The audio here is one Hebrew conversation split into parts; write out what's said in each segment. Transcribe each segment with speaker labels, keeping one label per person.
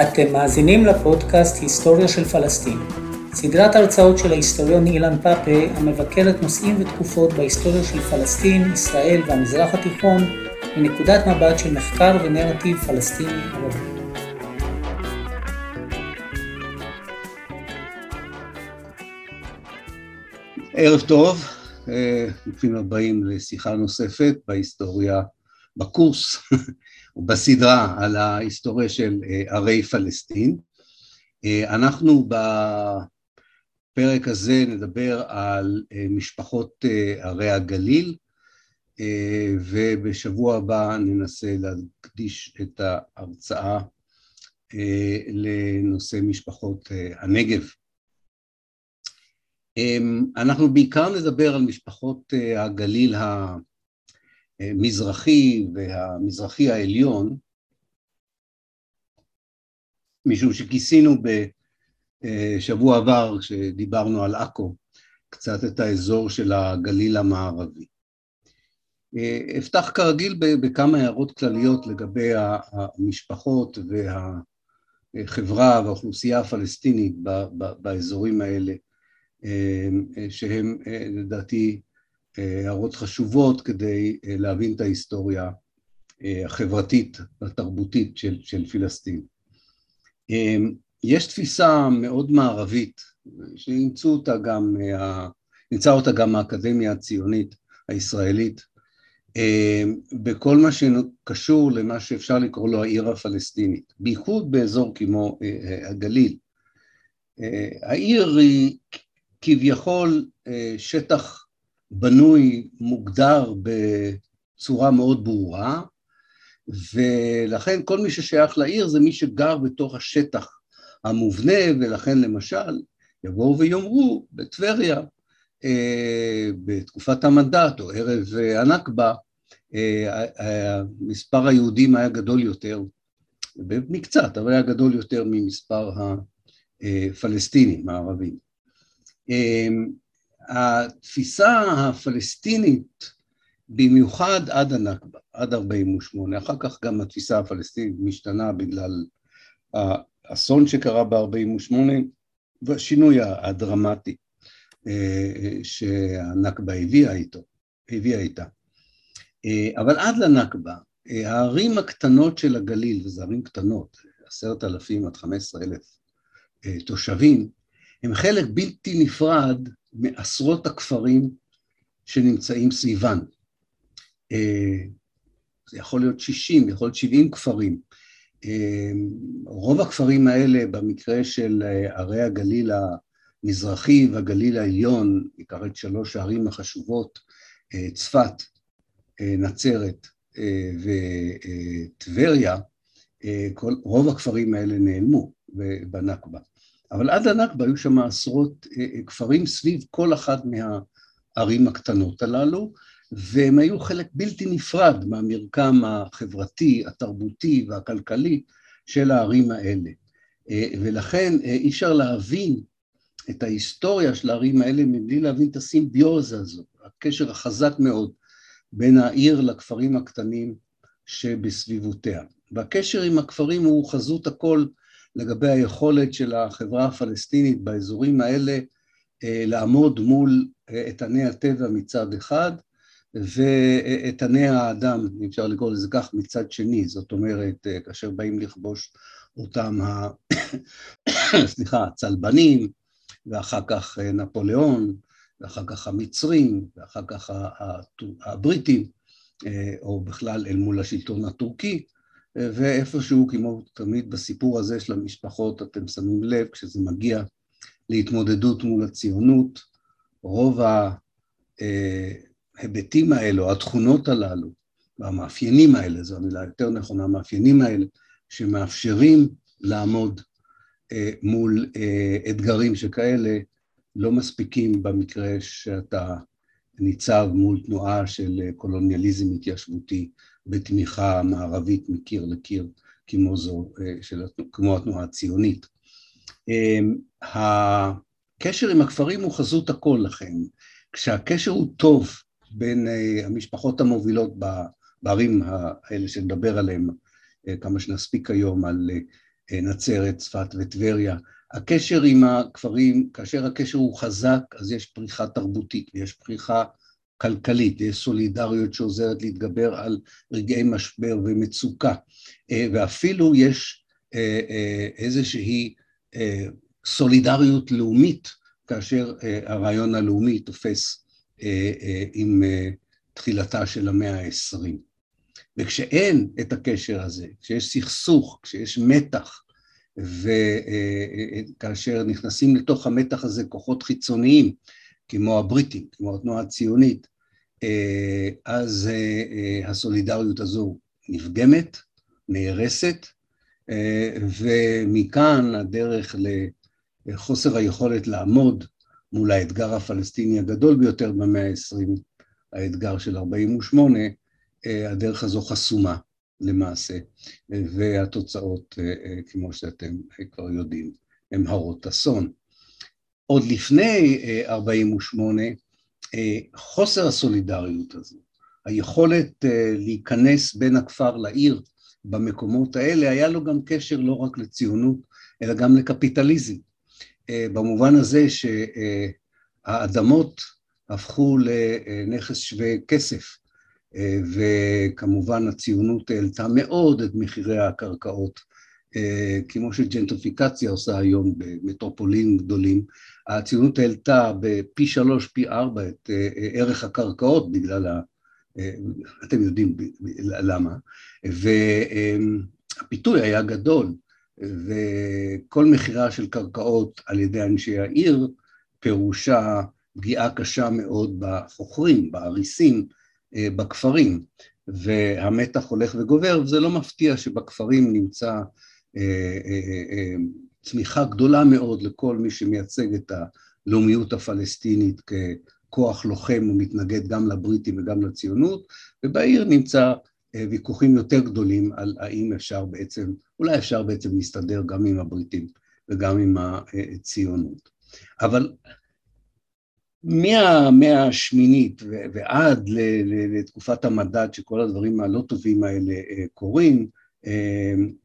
Speaker 1: אתם מאזינים לפודקאסט היסטוריה של פלסטין, סדרת הרצאות של ההיסטוריון אילן פאפה המבקרת נושאים ותקופות בהיסטוריה של פלסטין, ישראל והמזרח התיכון מנקודת מבט של מחקר ונרטיב פלסטיני ערבי.
Speaker 2: ערב טוב, ברוכים הבאים לשיחה נוספת בהיסטוריה, בקורס בסדרה על ההיסטוריה של ערי פלסטין. אנחנו בפרק הזה נדבר על משפחות ערי הגליל, ובשבוע הבא ננסה להקדיש את ההרצאה לנושא משפחות הנגב. אנחנו בעיקר נדבר על משפחות הגליל המזרחי והמזרחי העליון, משום שכיסינו בשבוע עבר, כשדיברנו על עכו, קצת את האזור של הגליל המערבי. אפתח כרגיל בכמה הערות כלליות לגבי המשפחות והחברה והאוכלוסייה הפלסטינית באזורים האלה, שהם לדעתי הערות חשובות כדי להבין את ההיסטוריה החברתית והתרבותית של, של פלסטין. יש תפיסה מאוד מערבית, שאימצו אותה גם, אימצה אותה גם האקדמיה הציונית הישראלית, בכל מה שקשור למה שאפשר לקרוא לו העיר הפלסטינית, בייחוד באזור כמו הגליל. העיר היא כביכול שטח בנוי, מוגדר בצורה מאוד ברורה, ולכן כל מי ששייך לעיר זה מי שגר בתוך השטח המובנה, ולכן למשל יבואו ויאמרו בטבריה, בתקופת המנדט או ערב הנכבה, מספר היהודים היה גדול יותר, מקצת, אבל היה גדול יותר ממספר הפלסטינים הערבים. התפיסה הפלסטינית, במיוחד עד הנכבה, עד 48', אחר כך גם התפיסה הפלסטינית משתנה בגלל האסון שקרה ב-48' והשינוי הדרמטי שהנכבה הביאה איתו, הביאה איתה. אבל עד לנכבה, הערים הקטנות של הגליל, וזה ערים קטנות, עשרת אלפים עד חמש עשרה אלף תושבים, הם חלק בלתי נפרד מעשרות הכפרים שנמצאים סביבן. זה יכול להיות 60, יכול להיות 70 כפרים. רוב הכפרים האלה במקרה של ערי הגליל המזרחי והגליל העליון, עיקר את שלוש הערים החשובות, צפת, נצרת וטבריה, רוב הכפרים האלה נעלמו בנכבה. אבל עד הנכבה היו שם עשרות כפרים סביב כל אחת מהערים הקטנות הללו, והם היו חלק בלתי נפרד מהמרקם החברתי, התרבותי והכלכלי של הערים האלה. ולכן אי אפשר להבין את ההיסטוריה של הערים האלה מבלי להבין את הסימביוזה הזו, הקשר החזק מאוד בין העיר לכפרים הקטנים שבסביבותיה. והקשר עם הכפרים הוא חזות הכל לגבי היכולת של החברה הפלסטינית באזורים האלה לעמוד מול איתני הטבע מצד אחד, ואיתני האדם, אם אפשר לקרוא לזה כך, מצד שני, זאת אומרת, כאשר באים לכבוש אותם, ה... סליחה, הצלבנים, ואחר כך נפוליאון, ואחר כך המצרים, ואחר כך הבריטים, או בכלל אל מול השלטון הטורקי, ואיפשהו, כמו תמיד בסיפור הזה של המשפחות, אתם שמים לב, כשזה מגיע להתמודדות מול הציונות, רוב ההיבטים האלו, התכונות הללו, והמאפיינים האלה, זו המילה יותר נכונה, המאפיינים האלה, שמאפשרים לעמוד מול אתגרים שכאלה, לא מספיקים במקרה שאתה ניצב מול תנועה של קולוניאליזם התיישבותי בתמיכה מערבית מקיר לקיר, כמו, זו, של, כמו התנועה הציונית. הקשר עם הכפרים הוא חזות הכל לכן. כשהקשר הוא טוב בין המשפחות המובילות בערים האלה שנדבר עליהן, כמה שנספיק היום, על נצרת, צפת וטבריה. הקשר עם הכפרים, כאשר הקשר הוא חזק, אז יש פריחה תרבותית ויש פריחה כלכלית, יש סולידריות שעוזרת להתגבר על רגעי משבר ומצוקה, ואפילו יש איזושהי סולידריות לאומית, כאשר הרעיון הלאומי תופס עם תחילתה של המאה העשרים. וכשאין את הקשר הזה, כשיש סכסוך, כשיש מתח, וכאשר נכנסים לתוך המתח הזה כוחות חיצוניים, כמו הבריטים, כמו התנועה הציונית, אז הסולידריות הזו נפגמת, נהרסת, ומכאן הדרך לחוסר היכולת לעמוד מול האתגר הפלסטיני הגדול ביותר במאה העשרים, האתגר של 48, הדרך הזו חסומה למעשה, והתוצאות, כמו שאתם כבר יודעים, הן הרות אסון. עוד לפני 48, חוסר הסולידריות הזו, היכולת להיכנס בין הכפר לעיר במקומות האלה, היה לו גם קשר לא רק לציונות, אלא גם לקפיטליזם. במובן הזה שהאדמות הפכו לנכס שווה כסף, וכמובן הציונות העלתה מאוד את מחירי הקרקעות, כמו שג'נטריפיקציה עושה היום במטרופולינים גדולים, הציונות העלתה בפי שלוש, פי ארבע את ערך הקרקעות בגלל ה... אתם יודעים למה, והפיתוי היה גדול, וכל מכירה של קרקעות על ידי אנשי העיר פירושה פגיעה קשה מאוד בחוכרים, באריסים, בכפרים, והמתח הולך וגובר, וזה לא מפתיע שבכפרים נמצא צמיחה גדולה מאוד לכל מי שמייצג את הלאומיות הפלסטינית ככוח לוחם ומתנגד גם לבריטים וגם לציונות, ובעיר נמצא ויכוחים יותר גדולים על האם אפשר בעצם, אולי אפשר בעצם להסתדר גם עם הבריטים וגם עם הציונות. אבל מהמאה השמינית ועד לתקופת המדד שכל הדברים הלא טובים האלה קורים,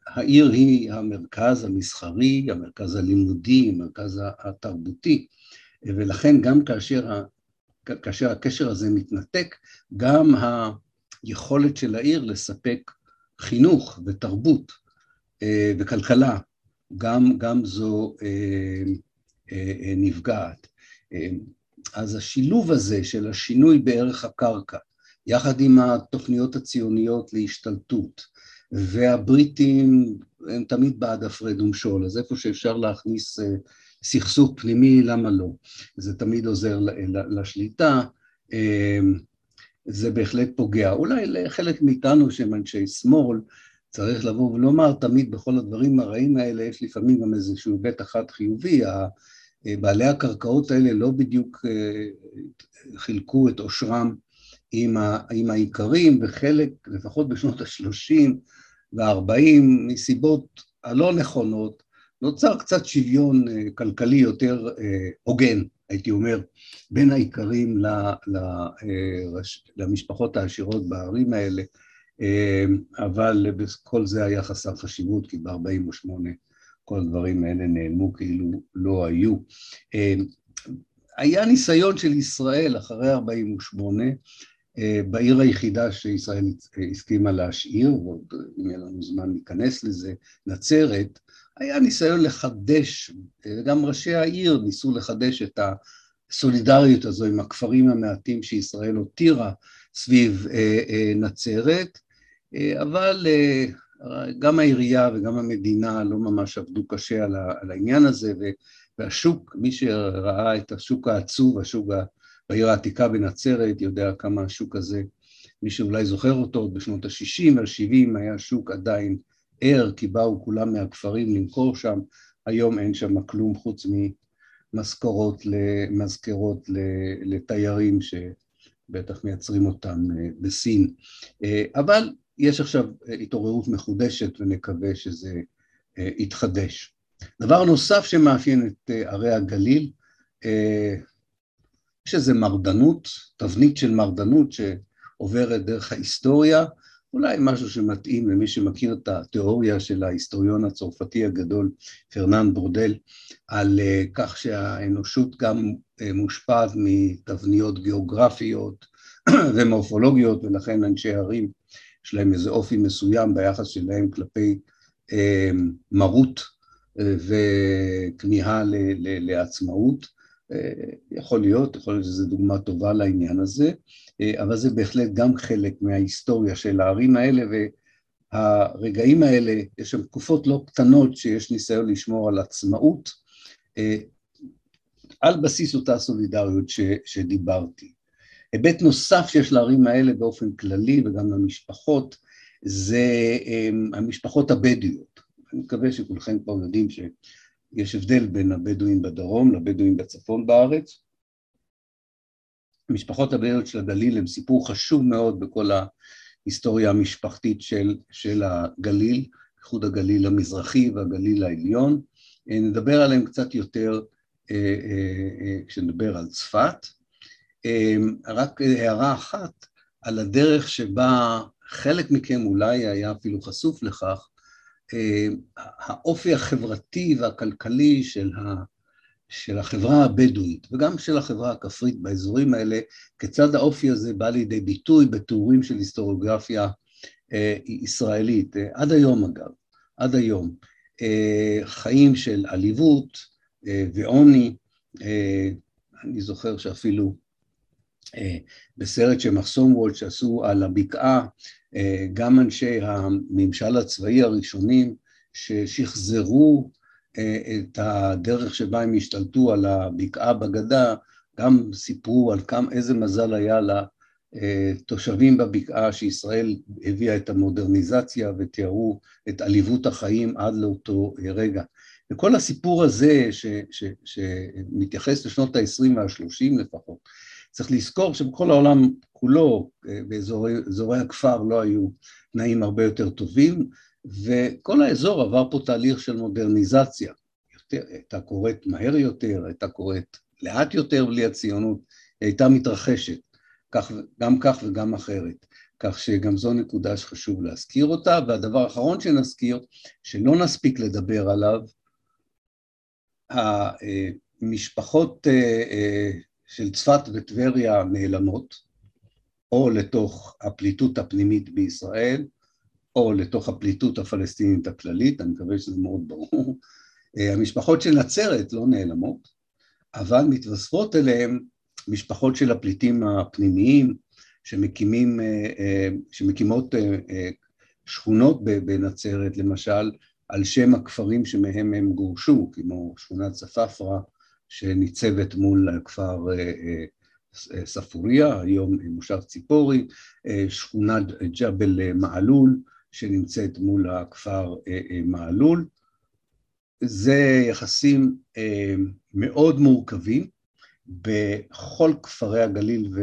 Speaker 2: העיר היא המרכז המסחרי, המרכז הלימודי, המרכז התרבותי, ולכן גם כאשר, כאשר הקשר הזה מתנתק, גם היכולת של העיר לספק חינוך ותרבות וכלכלה, גם, גם זו נפגעת. אז השילוב הזה של השינוי בערך הקרקע, יחד עם התוכניות הציוניות להשתלטות, והבריטים הם תמיד בעד הפרד ומשול, אז איפה שאפשר להכניס סכסוך פנימי, למה לא? זה תמיד עוזר לשליטה, זה בהחלט פוגע. אולי לחלק מאיתנו שהם אנשי שמאל, צריך לבוא ולומר, תמיד בכל הדברים הרעים האלה יש לפעמים גם איזשהו היבט אחד חיובי, בעלי הקרקעות האלה לא בדיוק חילקו את עושרם עם האיכרים, וחלק, לפחות בשנות ה-30 וה-40, מסיבות הלא נכונות, נוצר קצת שוויון כלכלי יותר הוגן, הייתי אומר, בין האיכרים למשפחות העשירות בערים האלה, אבל כל זה היה חסר חשיבות, כי ב-48 כל הדברים האלה נעלמו כאילו לא היו. היה ניסיון של ישראל אחרי 48' בעיר היחידה שישראל הסכימה להשאיר, ואם יהיה לנו זמן להיכנס לזה, נצרת, היה ניסיון לחדש, וגם ראשי העיר ניסו לחדש את הסולידריות הזו עם הכפרים המעטים שישראל הותירה סביב נצרת, אבל גם העירייה וגם המדינה לא ממש עבדו קשה על העניין הזה, והשוק, מי שראה את השוק העצוב, השוק בעיר העתיקה בנצרת, יודע כמה השוק הזה, מי שאולי זוכר אותו, בשנות ה-60 וה-70 היה שוק עדיין ער, כי באו כולם מהכפרים למכור שם, היום אין שם כלום חוץ ממשכורות למזכרות לתיירים שבטח מייצרים אותם בסין. אבל יש עכשיו התעוררות מחודשת ונקווה שזה יתחדש. דבר נוסף שמאפיין את ערי הגליל, יש איזו מרדנות, תבנית של מרדנות שעוברת דרך ההיסטוריה, אולי משהו שמתאים למי שמכיר את התיאוריה של ההיסטוריון הצרפתי הגדול פרנן ברודל, על אה, כך שהאנושות גם אה, מושפעת מתבניות גיאוגרפיות ומורפולוגיות, ולכן אנשי ערים יש להם איזה אופי מסוים ביחס שלהם כלפי אה, מרות וכמיהה לעצמאות. יכול להיות, יכול להיות שזו דוגמה טובה לעניין הזה. אה, אבל זה בהחלט גם חלק מההיסטוריה של הערים האלה, והרגעים האלה, יש שם תקופות לא קטנות שיש ניסיון לשמור על עצמאות, אה, על בסיס אותה סולידריות ש, שדיברתי. היבט נוסף שיש לערים האלה באופן כללי וגם למשפחות, זה אה, המשפחות הבדואיות. אני מקווה שכולכם כבר יודעים שיש הבדל בין הבדואים בדרום לבדואים בצפון בארץ. המשפחות הבדואיות של הגליל הם סיפור חשוב מאוד בכל ההיסטוריה המשפחתית של, של הגליל, איחוד הגליל המזרחי והגליל העליון. אה, נדבר עליהם קצת יותר אה, אה, כשנדבר על צפת. רק הערה אחת על הדרך שבה חלק מכם אולי היה אפילו חשוף לכך, האופי החברתי והכלכלי של ה... של החברה הבדואית וגם של החברה הכפרית באזורים האלה, כיצד האופי הזה בא לידי ביטוי בתיאורים של היסטוריוגרפיה אה, ישראלית, אה, עד היום אגב, עד היום, אה, חיים של עליבות אה, ועוני, אה, אני זוכר שאפילו אה, בסרט של מחסום וולד שעשו על הבקעה, אה, גם אנשי הממשל הצבאי הראשונים ששחזרו את הדרך שבה הם השתלטו על הבקעה בגדה, גם סיפרו על כמה, איזה מזל היה לתושבים בבקעה שישראל הביאה את המודרניזציה ותיארו את עליבות החיים עד לאותו רגע. וכל הסיפור הזה ש, ש, שמתייחס לשנות ה-20 וה-30 לפחות, צריך לזכור שבכל העולם כולו, באזורי הכפר לא היו תנאים הרבה יותר טובים, וכל האזור עבר פה תהליך של מודרניזציה, יותר, הייתה קורית מהר יותר, הייתה קורית לאט יותר בלי הציונות, היא הייתה מתרחשת, כך, גם כך וגם אחרת, כך שגם זו נקודה שחשוב להזכיר אותה, והדבר האחרון שנזכיר, שלא נספיק לדבר עליו, המשפחות אה, אה, של צפת וטבריה נעלמות, או לתוך הפליטות הפנימית בישראל, או לתוך הפליטות הפלסטינית הכללית, אני מקווה שזה מאוד ברור. אה, המשפחות של נצרת לא נעלמות, אבל מתווספות אליהן משפחות של הפליטים הפנימיים שמקימים, אה, אה, שמקימות שכונות בנצרת, למשל, על שם הכפרים שמהם הם גורשו, כמו שכונת צפפרה שניצבת מול הכפר ספוריה, היום מושב ציפורי, שכונת ג'בל מעלול, שנמצאת מול הכפר אה, אה, מעלול. זה יחסים אה, מאוד מורכבים בכל כפרי הגליל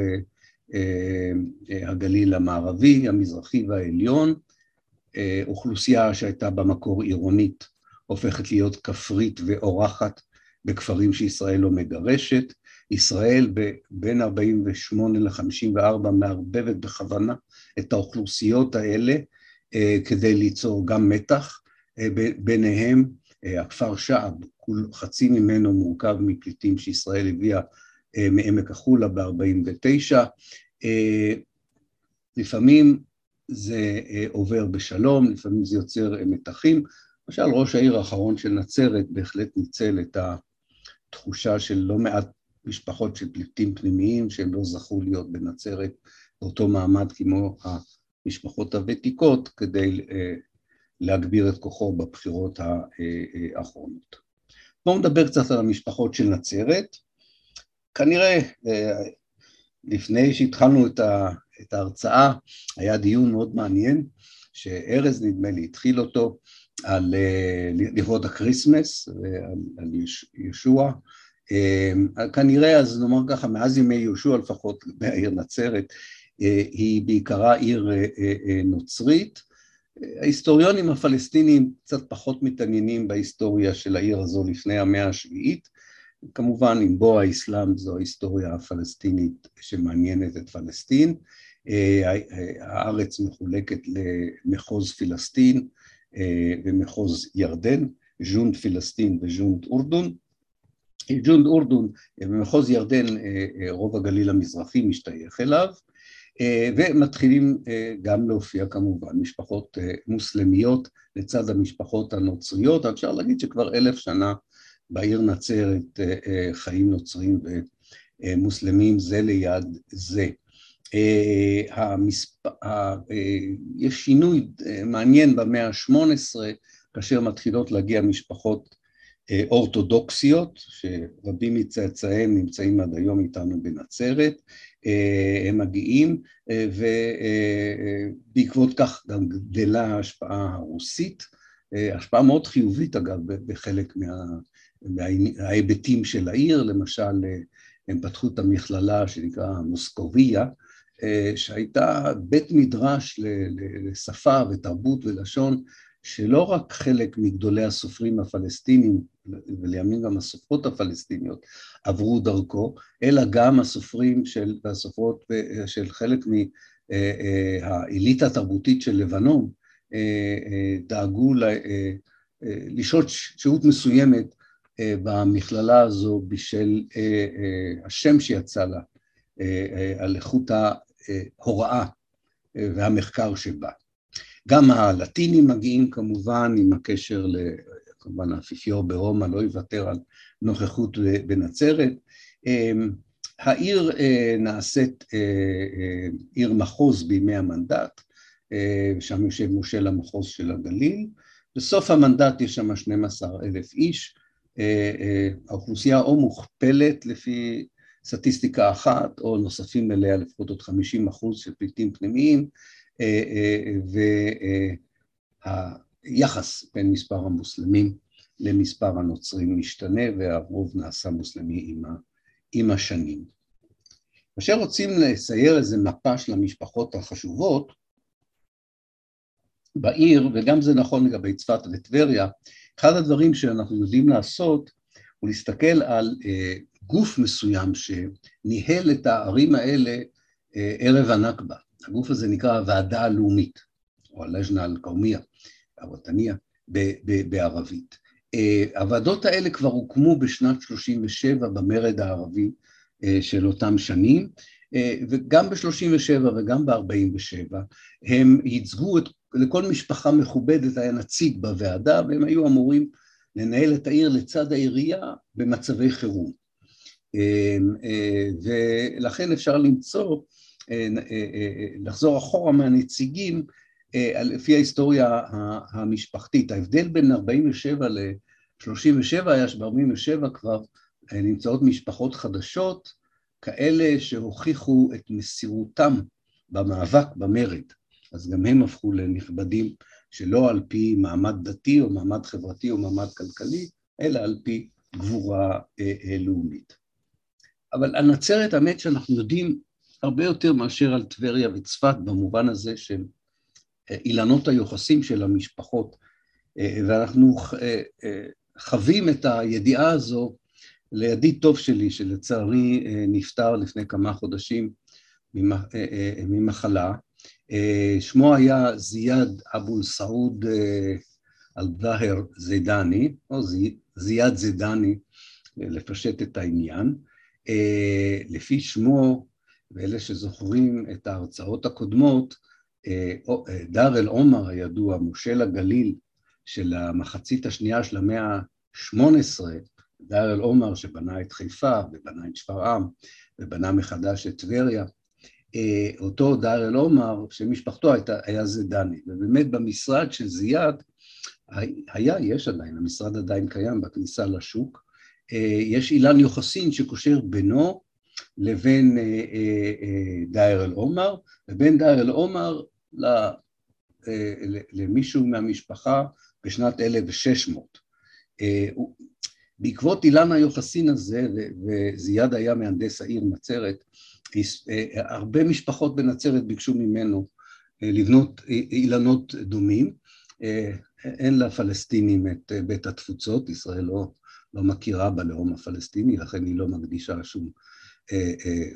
Speaker 2: והגליל המערבי, המזרחי והעליון. אוכלוסייה שהייתה במקור עירונית הופכת להיות כפרית ואורחת בכפרים שישראל לא מגרשת. ישראל בין 48 ל-54 מערבבת בכוונה את האוכלוסיות האלה אה, כדי ליצור גם מתח אה, ביניהם. אה, הכפר שעב, חצי ממנו מורכב מפליטים שישראל הביאה מעמק החולה ב-49. לפעמים זה עובר בשלום, לפעמים זה יוצר מתחים. למשל, ראש העיר האחרון של נצרת בהחלט ניצל את התחושה של לא מעט משפחות של פליטים פנימיים שהם לא זכו להיות בנצרת באותו מעמד כמו המשפחות הוותיקות כדי אה, להגביר את כוחו בבחירות האחרונות. בואו נדבר קצת על המשפחות של נצרת. כנראה אה, לפני שהתחלנו את ההרצאה היה דיון מאוד מעניין שארז נדמה לי התחיל אותו על אה, לכבוד הקריסמס, על, על ישוע. כנראה אז נאמר ככה מאז ימי יהושע לפחות בעיר נצרת אה, היא בעיקרה עיר אה, אה, נוצרית. ההיסטוריונים הפלסטינים קצת פחות מתעניינים בהיסטוריה של העיר הזו לפני המאה השביעית. כמובן עם בוא האסלאם זו ההיסטוריה הפלסטינית שמעניינת את פלסטין. הארץ מחולקת למחוז פלסטין ומחוז ירדן, ז'ונד פלסטין וז'ונד אורדון. ז'ונד אורדון במחוז ירדן רוב הגליל המזרחי משתייך אליו ומתחילים גם להופיע כמובן משפחות מוסלמיות לצד המשפחות הנוצריות, אפשר להגיד שכבר אלף שנה בעיר נצרת חיים נוצרים ומוסלמים זה ליד זה. המספ... יש שינוי מעניין במאה ה-18 כאשר מתחילות להגיע משפחות אורתודוקסיות, שרבים מצאצאיהם נמצאים עד היום איתנו בנצרת, הם מגיעים ובעקבות כך גם גדלה ההשפעה הרוסית, השפעה מאוד חיובית אגב בחלק מה... מההיבטים של העיר, למשל הם פתחו את המכללה שנקרא מוסקוביה, שהייתה בית מדרש לשפה ותרבות ולשון שלא רק חלק מגדולי הסופרים הפלסטינים ולימים גם הסופרות הפלסטיניות עברו דרכו, אלא גם הסופרים של, והסופרות של חלק מהאליטה התרבותית של לבנון דאגו לשהות שהות מסוימת במכללה הזו בשל השם שיצא לה על איכות ההוראה והמחקר שבה. גם הלטינים מגיעים כמובן עם הקשר, כמובן האפיפיור ברומא לא יוותר על נוכחות בנצרת. העיר נעשית עיר מחוז בימי המנדט, שם יושב מושל המחוז של הגליל, בסוף המנדט יש שם 12 אלף איש, האוכלוסייה או מוכפלת לפי סטטיסטיקה אחת, או נוספים אליה לפחות עוד 50 אחוז של פליטים פנימיים, והיחס בין מספר המוסלמים למספר הנוצרים משתנה, והרוב נעשה מוסלמי עם, השנים. כאשר רוצים לצייר איזה מפה של המשפחות החשובות בעיר, וגם זה נכון לגבי צפת וטבריה, אחד הדברים שאנחנו יודעים לעשות הוא להסתכל על אה, גוף מסוים שניהל את הערים האלה אה, ערב הנכבה. הגוף הזה נקרא הוועדה הלאומית, או הלז'נה אל-קאומיה, הוותניה, בערבית. אה, הוועדות האלה כבר הוקמו בשנת 37' במרד הערבי אה, של אותם שנים, וגם ב-37' וגם ב-47' הם ייצגו את, לכל משפחה מכובדת היה נציג בוועדה, והם היו אמורים לנהל את העיר לצד העירייה במצבי חירום. ולכן אפשר למצוא אה, אה, אה, לחזור אחורה מהנציגים לפי ההיסטוריה המשפחתית. ההבדל בין 47 ל-37 היה שב-47 כבר נמצאות משפחות חדשות, כאלה שהוכיחו את מסירותם במאבק במרד. אז גם הם הפכו לנכבדים שלא על פי מעמד דתי או מעמד חברתי או מעמד כלכלי, אלא על פי גבורה לאומית. אבל הנצרת, האמת שאנחנו יודעים הרבה יותר מאשר על טבריה וצפת במובן הזה של אה, אילנות היוחסים של המשפחות, אה, ואנחנו אה, חווים את הידיעה הזו לידיד טוב שלי, שלצערי נפטר לפני כמה חודשים ממחלה. שמו היה זיאד אבו סעוד אל-דהר זידני, או זיאד זידני, לפשט את העניין. לפי שמו ואלה שזוכרים את ההרצאות הקודמות, אה, אה, דאר אל עומר הידוע, מושל הגליל של המחצית השנייה של המאה ה-18, דאר אל עומר שבנה את חיפה ובנה את שפרעם ובנה מחדש את טבריה, אה, אותו דאר אל עומר, שמשפחתו הייתה, היה זדני, ובאמת במשרד של זיאד, היה, יש עדיין, המשרד עדיין קיים בכניסה לשוק, יש אילן יוחסין שקושר בינו לבין אה, אה, אה, דייר אל-עומר, ובין דייר אל-עומר למישהו מהמשפחה בשנת 1600. בעקבות אילן היוחסין הזה, וזיאד היה מהנדס העיר נצרת, הרבה משפחות בנצרת ביקשו ממנו לבנות אילנות דומים. אין לפלסטינים את בית התפוצות, ישראל לא, לא מכירה בלאום הפלסטיני, לכן היא לא מקדישה שום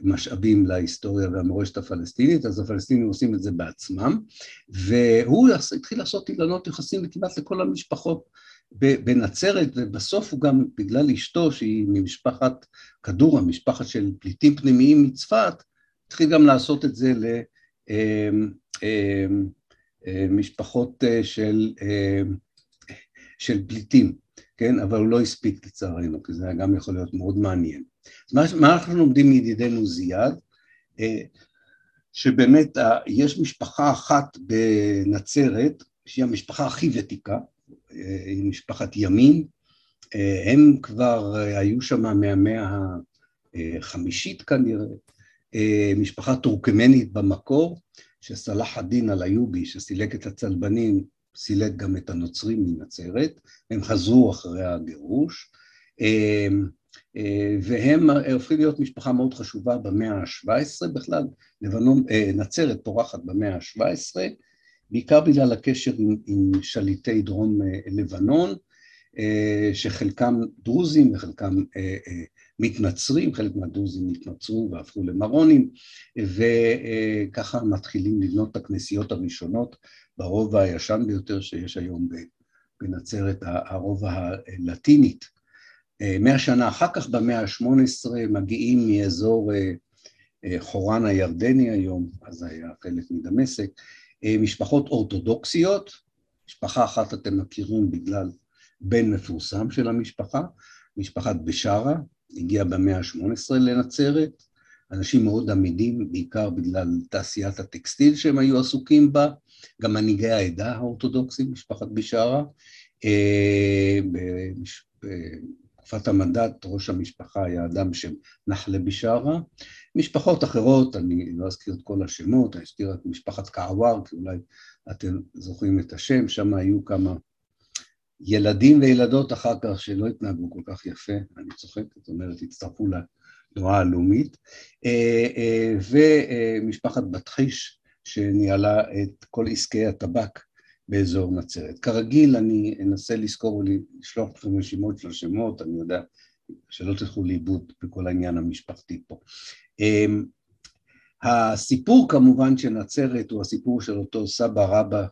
Speaker 2: משאבים להיסטוריה והמורשת הפלסטינית, אז הפלסטינים עושים את זה בעצמם, והוא התחיל לעשות אילנות יחסים כמעט לכל המשפחות בנצרת, ובסוף הוא גם, בגלל אשתו, שהיא ממשפחת כדורה, משפחת של פליטים פנימיים מצפת, התחיל גם לעשות את זה למשפחות אה, של, של פליטים, כן? אבל הוא לא הספיק לצערנו, כי זה היה גם יכול להיות מאוד מעניין. מה, מה אנחנו לומדים מידידנו זיאד? אה, שבאמת יש משפחה אחת בנצרת, שהיא המשפחה הכי ותיקה, אה, היא משפחת ימין, אה, הם כבר היו שם מהמאה החמישית כנראה, משפחה טורקמנית במקור, שסלאח א-דין אל-איובי, שסילק את הצלבנים, סילק גם את הנוצרים מנצרת, הם חזרו אחרי הגירוש, אה, והם אה, הופכים להיות משפחה מאוד חשובה במאה ה-17 בכלל, לבנון, אה, נצרת פורחת במאה ה-17, בעיקר בגלל הקשר עם, עם שליטי דרום לבנון, שחלקם דרוזים וחלקם מתנצרים, חלק מהדרוזים התנצרו והפכו למרונים, וככה מתחילים לבנות את הכנסיות הראשונות ברובע הישן ביותר שיש היום בנצרת, הרובע הלטינית. מאה שנה אחר כך, במאה ה-18, מגיעים מאזור אה, אה, חורן הירדני היום, אז היה חלק מדמשק, אה, משפחות אורתודוקסיות, משפחה אחת אתם מכירים בגלל בן מפורסם של המשפחה, משפחת בשארה, הגיעה במאה ה-18 לנצרת, אנשים מאוד עמידים, בעיקר בגלל תעשיית הטקסטיל שהם היו עסוקים בה, גם מנהיגי העדה האורתודוקסית, משפחת בשארה, תקופת המנדט ראש המשפחה היה אדם בשם נחלה בישארה. משפחות אחרות, אני לא אזכיר את כל השמות, אני אזכיר את משפחת קעוואר, כי אולי אתם זוכרים את השם, שם היו כמה ילדים וילדות אחר כך שלא התנהגו כל כך יפה, אני צוחק, זאת אומרת, הצטרפו לתנועה הלאומית, אה, אה, ומשפחת בתחיש, שניהלה את כל עסקי הטבק באזור נצרת. כרגיל אני אנסה לזכור ולשלוח לכם רשימות של השמות, אני יודע שלא תלכו לאיבוד בכל העניין המשפחתי פה. אמ, הסיפור כמובן של נצרת הוא הסיפור של אותו סבא רבא,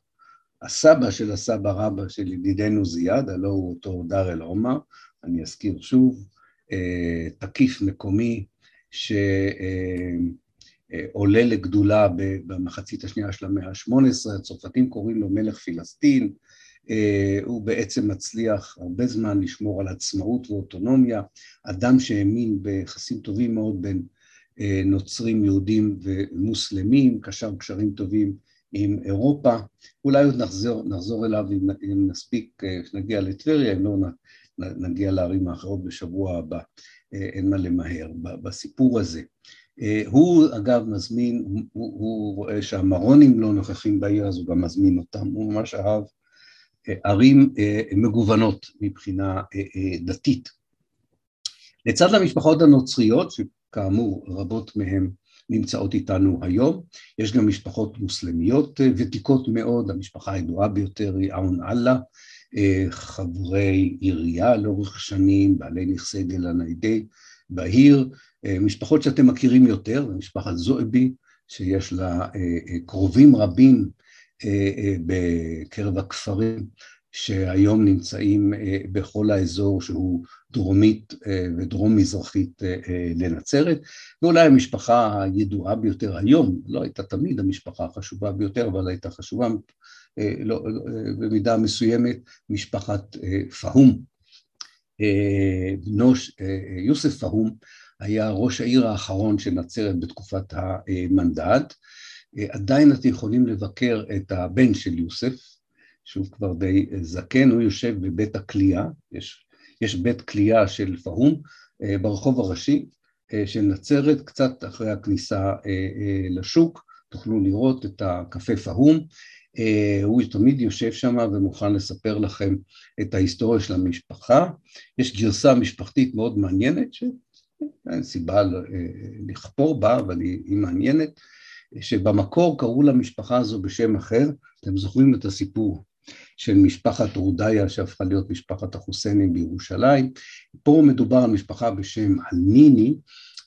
Speaker 2: הסבא של הסבא רבא של ידידנו זיאד, הלא הוא אותו דר אל עומר, אני אזכיר שוב, אה, תקיף מקומי, ש... אה, עולה לגדולה במחצית השנייה של המאה ה-18, הצרפתים קוראים לו מלך פילסטין, אה, הוא בעצם מצליח הרבה זמן לשמור על עצמאות ואוטונומיה, אדם שהאמין ביחסים טובים מאוד בין אה, נוצרים, יהודים ומוסלמים, קשר קשרים טובים עם אירופה, אולי עוד נחזור, נחזור אליו אם, אם נספיק, כשנגיע אה, לטבריה, אם לא נגיע לערים האחרות בשבוע הבא, אין מה למהר בסיפור הזה. אה, הוא אגב מזמין, הוא, הוא רואה שהמרונים לא נוכחים בעיר אז הוא גם מזמין אותם, הוא ממש אהב אה, ערים אה, מגוונות מבחינה דתית. לצד המשפחות הנוצריות, שכאמור רבות מהן נמצאות איתנו היום, יש גם משפחות מוסלמיות ותיקות מאוד, המשפחה הידועה ביותר היא אאון אללה, חברי עירייה לאורך שנים, בעלי נכסי דלנאידי בעיר, אה, משפחות שאתם מכירים יותר, משפחת זועבי, שיש לה אה, אה, קרובים רבים בקרב הכפרים שהיום נמצאים בכל האזור שהוא דרומית ודרום מזרחית לנצרת, ואולי המשפחה הידועה ביותר היום, לא הייתה תמיד המשפחה החשובה ביותר, אבל הייתה חשובה לא, במידה מסוימת, משפחת פהום. בנו יוסף פהום היה ראש העיר האחרון של נצרת בתקופת המנדט. עדיין אתם יכולים לבקר את הבן של יוסף, שהוא כבר די זקן, הוא יושב בבית הכלייה, יש, יש בית כלייה של פהום ברחוב הראשי של נצרת, קצת אחרי הכניסה לשוק, תוכלו לראות את הקפה פהום. הוא תמיד יושב שם ומוכן לספר לכם את ההיסטוריה של המשפחה. יש גרסה משפחתית מאוד מעניינת, אין סיבה לכפור בה, אבל היא מעניינת, שבמקור קראו למשפחה הזו בשם אחר, אתם זוכרים את הסיפור של משפחת רודיה שהפכה להיות משפחת החוסיינים בירושלים, פה מדובר על משפחה בשם אלניני,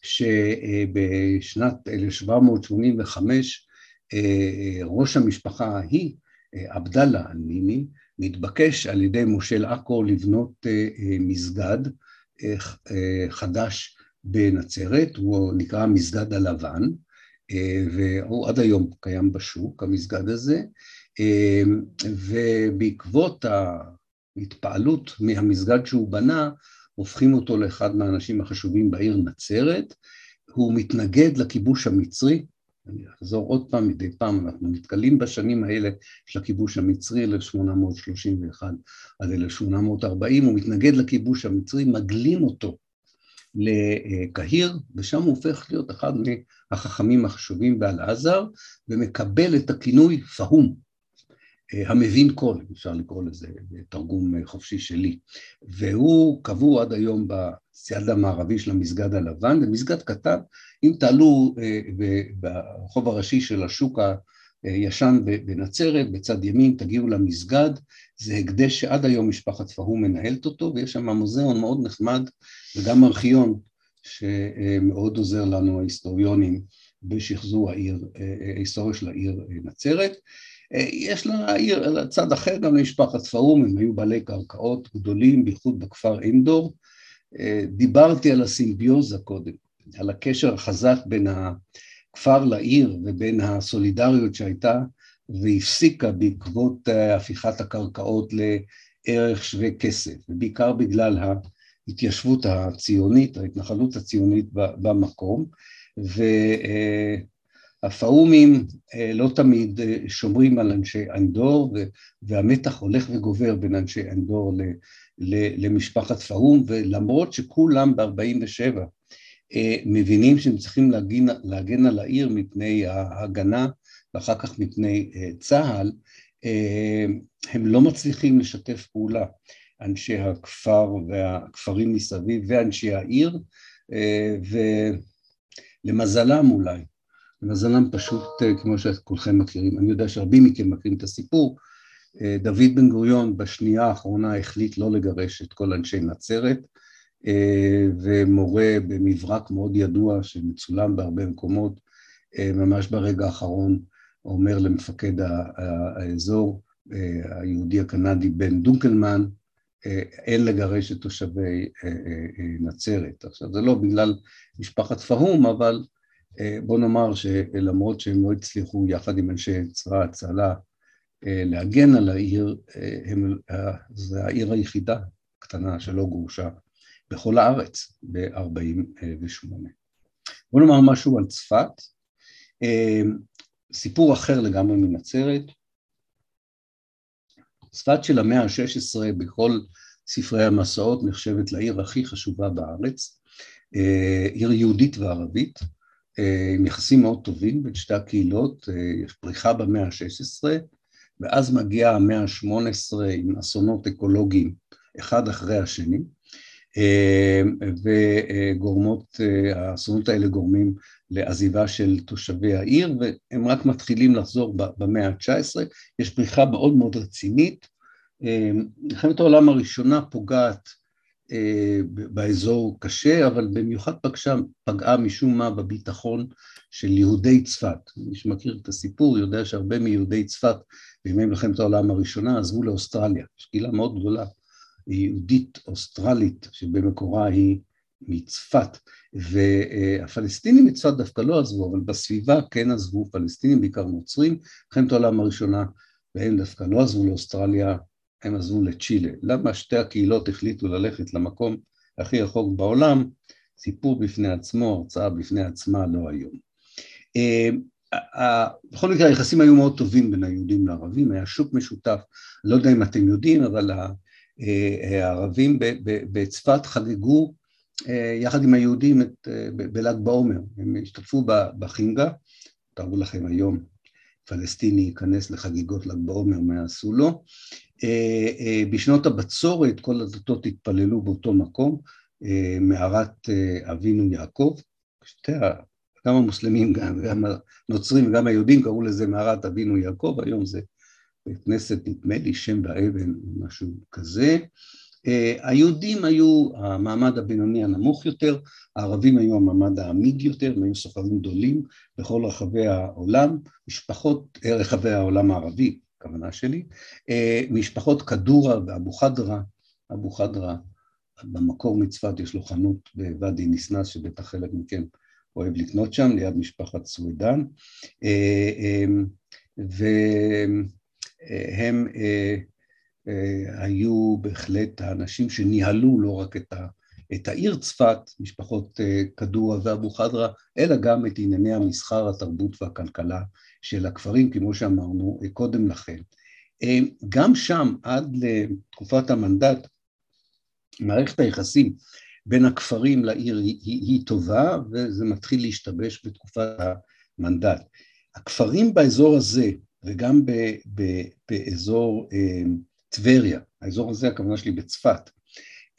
Speaker 2: שבשנת 1785 ראש המשפחה ההיא, עבדאללה א-נימי, מתבקש על ידי מושל עכו לבנות מסגד חדש בנצרת, הוא נקרא המסגד הלבן, והוא עד היום קיים בשוק, המסגד הזה, ובעקבות ההתפעלות מהמסגד שהוא בנה, הופכים אותו לאחד מהאנשים החשובים בעיר נצרת, הוא מתנגד לכיבוש המצרי, אני אחזור עוד פעם, מדי פעם אנחנו נתקלים בשנים האלה של הכיבוש המצרי, 1831 עד 1840, הוא מתנגד לכיבוש המצרי, מגלים אותו לקהיר, ושם הוא הופך להיות אחד מהחכמים החשובים באל-עזר, ומקבל את הכינוי פהום, המבין קול, אפשר לקרוא לזה בתרגום חופשי שלי, והוא קבוע עד היום בצד המערבי של המסגד הלבן, זה מסגד קטן, אם תעלו אה, ברחוב הראשי של השוק הישן בנצרת, בצד ימין תגיעו למסגד, זה הקדש שעד היום משפחת פהום מנהלת אותו, ויש שם מוזיאון מאוד נחמד וגם ארכיון שמאוד עוזר לנו ההיסטוריונים בשחזור העיר, אה, ההיסטוריה של העיר נצרת. יש לעיר, לצד אחר גם למשפחת פאום, הם היו בעלי קרקעות גדולים, בייחוד בכפר אינדור. דיברתי על הסימביוזה קודם, על הקשר החזק בין הכפר לעיר ובין הסולידריות שהייתה והפסיקה בעקבות הפיכת הקרקעות לערך שווה כסף, ובעיקר בגלל ההתיישבות הציונית, ההתנחלות הציונית במקום, ו... הפאומים אה, לא תמיד אה, שומרים על אנשי אנדור, והמתח הולך וגובר בין אנשי אנדור למשפחת פאום, ולמרות שכולם ב-47 אה, מבינים שהם צריכים להגן, להגן על העיר מפני ההגנה ואחר כך מפני צה"ל, הם לא מצליחים לשתף פעולה, אנשי הכפר והכפרים מסביב ואנשי העיר, ולמזלם אולי, למזלם פשוט, אה, כמו שכולכם מכירים, אני יודע שרבים מכם מכירים את הסיפור, אה, דוד בן גוריון בשנייה האחרונה החליט לא לגרש את כל אנשי נצרת, אה, ומורה במברק מאוד ידוע שמצולם בהרבה מקומות, ממש ברגע האחרון אומר למפקד האזור, היהודי הקנדי בן דונקלמן, אין לגרש את תושבי נצרת. עכשיו זה לא בגלל משפחת פהום, אבל בוא נאמר שלמרות שהם לא הצליחו יחד עם אנשי צבא ההצלה אה, להגן על העיר, אה, הם, זה העיר היחידה קטנה שלא גורשה בכל הארץ ב-48. בוא נאמר משהו על צפת, סיפור אחר לגמרי מנצרת, צפת של המאה ה-16 בכל ספרי המסעות נחשבת לעיר הכי חשובה בארץ, עיר יהודית וערבית, אה, עם יחסים מאוד טובים בין שתי הקהילות, אה, יש פריחה במאה ה-16, ואז מגיעה המאה ה-18 עם אסונות אקולוגיים אחד אחרי השני, אה, וגורמות, האסונות האלה גורמים לעזיבה של תושבי העיר, והם רק מתחילים לחזור במאה ה-19, יש פריחה מאוד מאוד רצינית. מלחמת העולם הראשונה פוגעת אה, באזור קשה, אבל במיוחד פגשה, פגעה משום מה בביטחון של יהודי צפת. מי שמכיר את הסיפור יודע שהרבה מיהודי צפת בימי מלחמת העולם הראשונה עזבו לאוסטרליה, יש קהילה מאוד גדולה, יהודית אוסטרלית שבמקורה היא מצפת, והפלסטינים מצפת דווקא לא עזבו, אבל בסביבה כן עזבו פלסטינים, בעיקר נוצרים, מלחמת העולם הראשונה, והם דווקא לא עזבו לאוסטרליה הם עזבו לצ'ילה. למה שתי הקהילות החליטו ללכת למקום הכי רחוק בעולם? סיפור בפני עצמו, הרצאה בפני עצמה, לא היום. אה, בכל מקרה היחסים היו מאוד טובים בין היהודים לערבים, היה שוק משותף, לא יודע אם אתם יודעים, אבל אה, הערבים בצפת חגגו אה, יחד עם היהודים בל"ג בעומר, הם השתתפו בחינגה, תארו לכם היום פלסטיני ייכנס לחגיגות ל"ג בעומר, מה יעשו לו? אה, אה, בשנות הבצורת כל הדתות התפללו באותו מקום, אה, מערת אבינו יעקב, שתי, גם המוסלמים, גם, גם הנוצרים וגם היהודים קראו לזה מערת אבינו יעקב, היום זה כנסת, נדמה לי, שם באבן, משהו כזה, היהודים היו המעמד הבינוני הנמוך יותר, הערבים היו המעמד העמיד יותר, הם היו סוחרים גדולים בכל רחבי העולם, משפחות, רחבי העולם הערבי, הכוונה שלי, משפחות כדורה ואבו חדרה, אבו חדרה במקור מצפת יש לו חנות בוואדי ניסנס שבטח חלק מכם אוהב לקנות שם, ליד משפחת סווידן, והם היו בהחלט האנשים שניהלו לא רק את, ה, את העיר צפת, משפחות כדורה ואבו חדרה, אלא גם את ענייני המסחר, התרבות והכלכלה של הכפרים, כמו שאמרנו קודם לכן. גם שם, עד לתקופת המנדט, מערכת היחסים בין הכפרים לעיר היא, היא, היא טובה, וזה מתחיל להשתבש בתקופת המנדט. הכפרים באזור הזה, וגם ב, ב, באזור אה, טבריה, האזור הזה הכוונה שלי בצפת,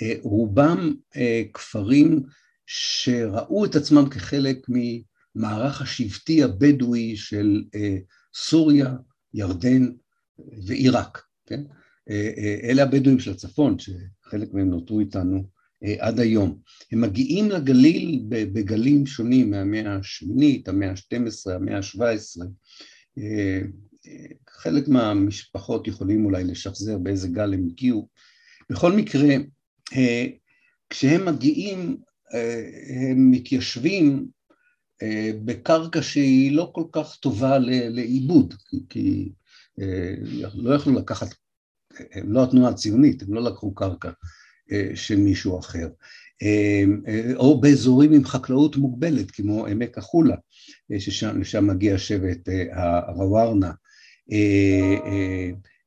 Speaker 2: אה, רובם אה, כפרים שראו את עצמם כחלק ממערך השבטי הבדואי של אה, סוריה, ירדן ועיראק, כן? אלה הבדואים של הצפון, שחלק מהם נותרו איתנו עד היום. הם מגיעים לגליל בגלים שונים מהמאה השמינית, המאה ה-12, המאה ה-17, חלק מהמשפחות יכולים אולי לשחזר באיזה גל הם הגיעו. בכל מקרה, אה, כשהם מגיעים, אה, הם מתיישבים אה, בקרקע שהיא לא כל כך טובה לעיבוד, כי לא יכלו לקחת, הם לא התנועה הציונית, הם לא לקחו קרקע של מישהו אחר. או באזורים עם חקלאות מוגבלת, כמו עמק החולה, ששם מגיע שבט הרווארנה,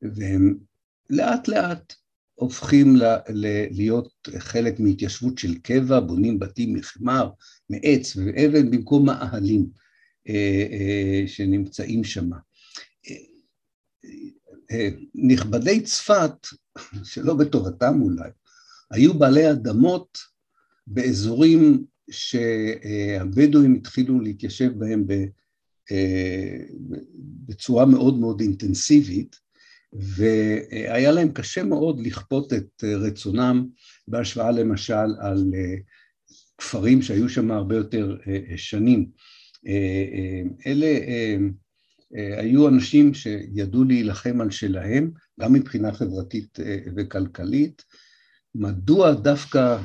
Speaker 2: והם לאט לאט הופכים ל, ל, להיות חלק מהתיישבות של קבע, בונים בתים מחמר, מעץ ואבן במקום מאהלים אה, שנמצאים שם. נכבדי צפת, שלא בטובתם אולי, היו בעלי אדמות באזורים שהבדואים התחילו להתיישב בהם אה, בצורה מאוד מאוד אינטנסיבית, והיה להם קשה מאוד לכפות את רצונם בהשוואה למשל על אה, כפרים שהיו שם הרבה יותר אה, שנים. אלה היו אנשים שידעו להילחם על שלהם, גם מבחינה חברתית וכלכלית. מדוע דווקא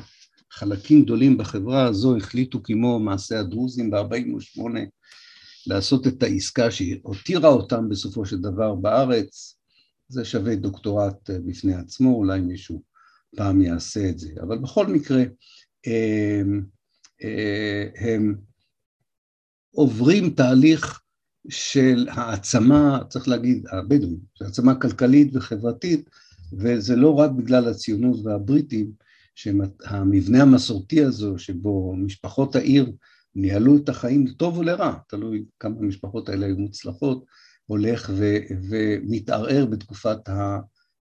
Speaker 2: חלקים גדולים בחברה הזו החליטו כמו מעשה הדרוזים ב-48' לעשות את העסקה שהותירה אותם בסופו של דבר בארץ, זה שווה דוקטורט אה, בפני עצמו, אולי מישהו פעם יעשה את זה. אבל בכל מקרה, הם, אה, הם עוברים תהליך של העצמה, צריך להגיד, הבדואים, של העצמה כלכלית וחברתית, וזה לא רק בגלל הציונות והבריטים, שהמבנה המסורתי הזו, שבו משפחות העיר ניהלו את החיים לטוב או לרע, תלוי כמה המשפחות האלה היו מוצלחות, הולך ו, ומתערער בתקופת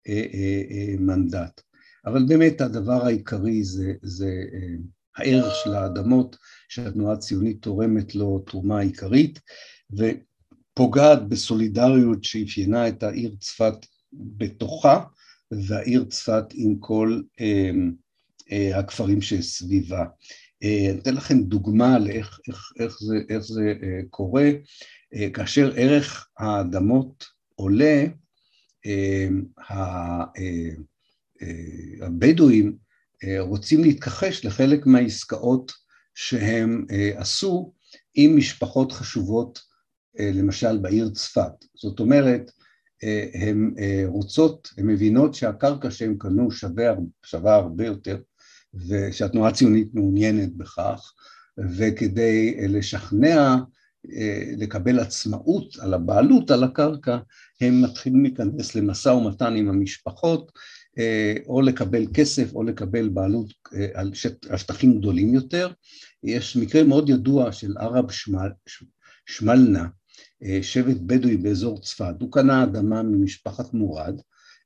Speaker 2: המנדט. אבל באמת הדבר העיקרי זה, זה אה, הערך של האדמות שהתנועה הציונית תורמת לו תרומה עיקרית ופוגעת בסולידריות שאפיינה את העיר צפת בתוכה והעיר צפת עם כל אה, אה, הכפרים שסביבה. אה, אתן לכם דוגמה לאיך איך, איך זה, איך זה אה, קורה. אה, כאשר ערך האדמות עולה, הבדואים רוצים להתכחש לחלק מהעסקאות שהם עשו עם משפחות חשובות, למשל בעיר צפת. זאת אומרת, הן רוצות, הן מבינות שהקרקע שהם קנו שווה, שווה הרבה יותר ושהתנועה הציונית מעוניינת בכך, וכדי לשכנע אה, לקבל עצמאות על הבעלות על הקרקע, הם מתחילים להיכנס למשא ומתן עם המשפחות, אה, או לקבל כסף או לקבל בעלות אה, על שטחים גדולים יותר. יש מקרה מאוד ידוע של ערב שמל, שמלנה, שבט בדואי באזור צפת, הוא קנה אדמה ממשפחת מורד,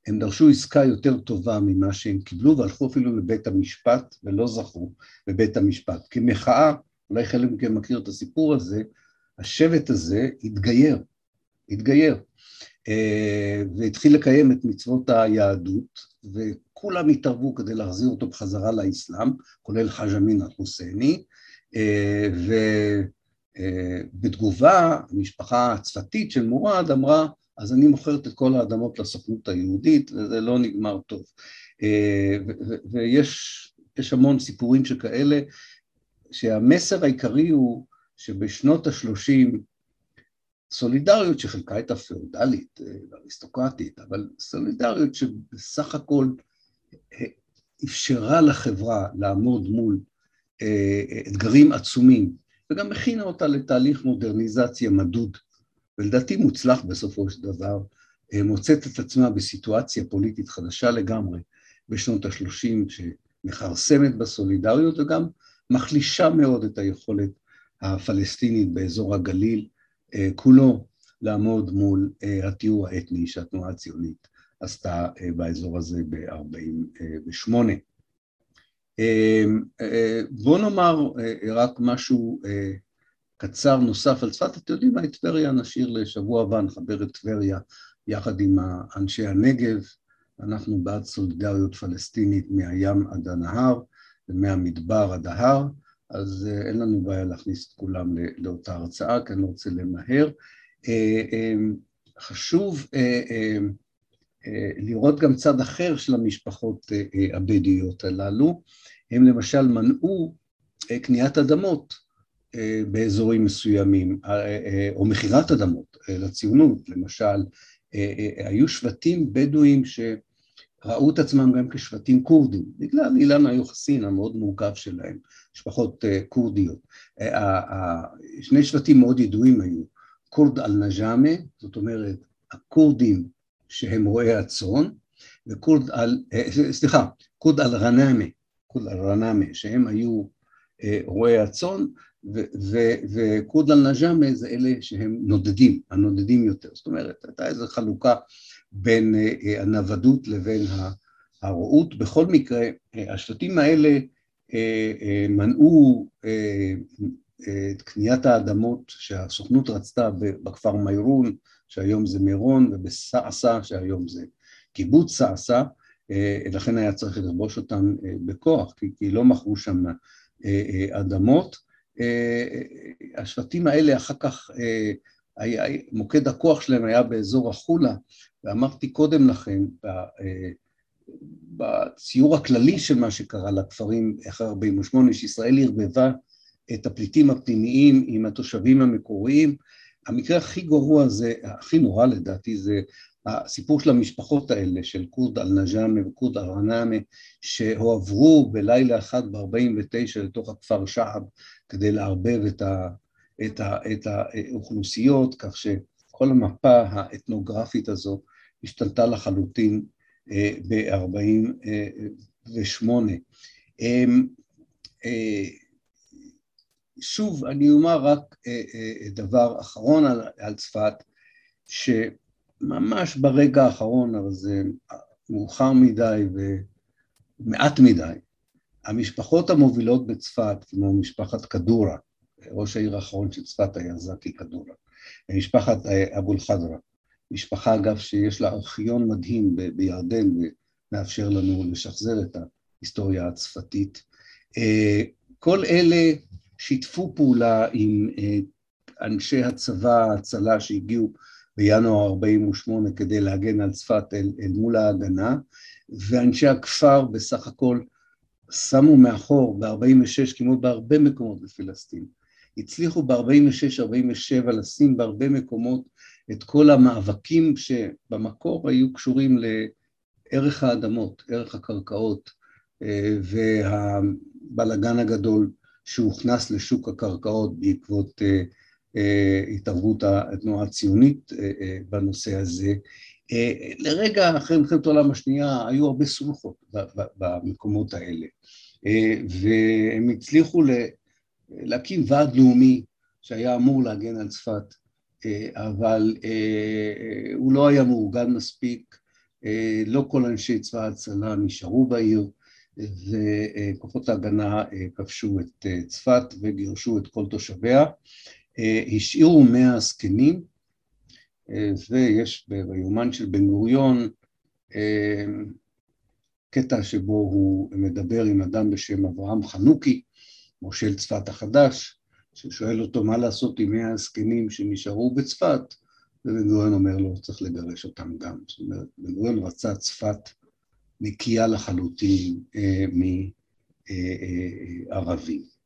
Speaker 2: הם דרשו עסקה יותר טובה ממה שהם קיבלו והלכו אפילו לבית המשפט ולא זכו בבית המשפט. כמחאה, אולי חלק מכם מכיר את הסיפור הזה, השבט הזה התגייר התגייר, והתחיל לקיים את מצוות היהדות, וכולם התערבו כדי להחזיר אותו בחזרה לאסלאם, כולל חאג' אמין אל-חוסייני, ובתגובה המשפחה הצפתית של מורד אמרה, אז אני מוכרת את כל האדמות לסוכנות היהודית, וזה לא נגמר טוב. ויש המון סיפורים שכאלה, שהמסר העיקרי הוא שבשנות ה-30 סולידריות שחלקה הייתה פאודלית ואריסטוקרטית, אבל סולידריות שבסך הכל אפשרה לחברה לעמוד מול אתגרים עצומים, וגם הכינה אותה לתהליך מודרניזציה מדוד, ולדעתי מוצלח בסופו של דבר, מוצאת את עצמה בסיטואציה פוליטית חדשה לגמרי בשנות ה-30, שמכרסמת בסולידריות וגם מחלישה מאוד את היכולת הפלסטינית באזור הגליל כולו לעמוד מול התיאור האתני שהתנועה הציונית עשתה באזור הזה ב-48. בואו נאמר רק משהו קצר נוסף על צפת, אתם יודעים מה, את טבריה נשאיר לשבוע הבא, נחבר את טבריה יחד עם אנשי הנגב, אנחנו בעד סולידריות פלסטינית מהים עד הנהר ומהמדבר עד ההר, אז אין לנו בעיה להכניס את כולם לאותה הרצאה, כי אני לא רוצה למהר. חשוב לראות גם צד אחר של המשפחות הבדואיות הללו, הם למשל מנעו קניית אדמות באזורים מסוימים, או מכירת אדמות לציונות, למשל, היו שבטים בדואים שראו את עצמם גם כשבטים כורדים, בגלל אילן היוחסין המאוד מורכב שלהם, משפחות כורדיות. שני שבטים מאוד ידועים היו, כורד אל-נג'אמה, זאת אומרת, הכורדים שהם רועי הצאן, וכורד על, סליחה, כורד אל-רנאמה, כורד אל-רנאמה, שהם היו רועי הצאן, וכורד אל-נג'אמה זה אלה שהם נודדים, הנודדים יותר. זאת אומרת, הייתה איזו חלוקה בין הנוודות לבין הרעות. בכל מקרה, השבטים האלה מנעו את קניית האדמות שהסוכנות רצתה בכפר מיירון, שהיום זה מירון, ובסעסה, שהיום זה קיבוץ סעסה, לכן היה צריך לכבוש אותם בכוח, כי לא מכרו שם אדמות. השבטים האלה אחר כך, מוקד הכוח שלהם היה באזור החולה, ואמרתי קודם לכן, בציור הכללי של מה שקרה לכפרים אחרי 48, שישראל ערבבה את הפליטים הפנימיים עם התושבים המקוריים, המקרה הכי גרוע זה, הכי נורא לדעתי, זה הסיפור של המשפחות האלה, של כורד אל-נג'אמה וכורד אל-רנאמה, שהועברו בלילה אחד ב-49 לתוך הכפר שעב כדי לערבב את, ה, את, ה, את האוכלוסיות, כך שכל המפה האתנוגרפית הזו השתנתה לחלוטין ב-48. שוב, אני אומר רק דבר אחרון על, על צפת, שממש ברגע האחרון, אבל זה מאוחר מדי ומעט מדי, המשפחות המובילות בצפת, כמו משפחת כדורה, ראש העיר האחרון של צפת היה זקי כדורה, משפחת אבו אל-חדרה, משפחה אגב שיש לה ארכיון מדהים ב- בירדן ומאפשר לנו לשחזר את ההיסטוריה הצפתית. כל אלה שיתפו פעולה עם אנשי הצבא, ההצלה שהגיעו בינואר 48' כדי להגן על צפת אל, אל מול ההגנה, ואנשי הכפר בסך הכל שמו מאחור ב-46' כמו בהרבה מקומות בפלסטין. הצליחו ב-46-47 לשים בהרבה מקומות את כל המאבקים שבמקור היו קשורים לערך האדמות, ערך הקרקעות והבלגן הגדול שהוכנס לשוק הקרקעות בעקבות התערבות התנועה הציונית בנושא הזה. לרגע אחרי מלחמת העולם השנייה היו הרבה סולחות במקומות האלה, והם הצליחו להקים ועד לאומי שהיה אמור להגן על צפת, אבל הוא לא היה מאורגן מספיק, לא כל אנשי צבא ההצלה נשארו בעיר, וכוחות ההגנה כבשו את צפת וגירשו את כל תושביה, השאירו מאה זקנים, ויש ביומן של בן גוריון קטע שבו הוא מדבר עם אדם בשם אברהם חנוכי, מושל צפת החדש, ששואל אותו מה לעשות עם מאה הזקנים שנשארו בצפת, ובן גוריון אומר לו, צריך לגרש אותם גם. זאת אומרת, בן גוריון רצה צפת נקייה לחלוטין אה, מערבים.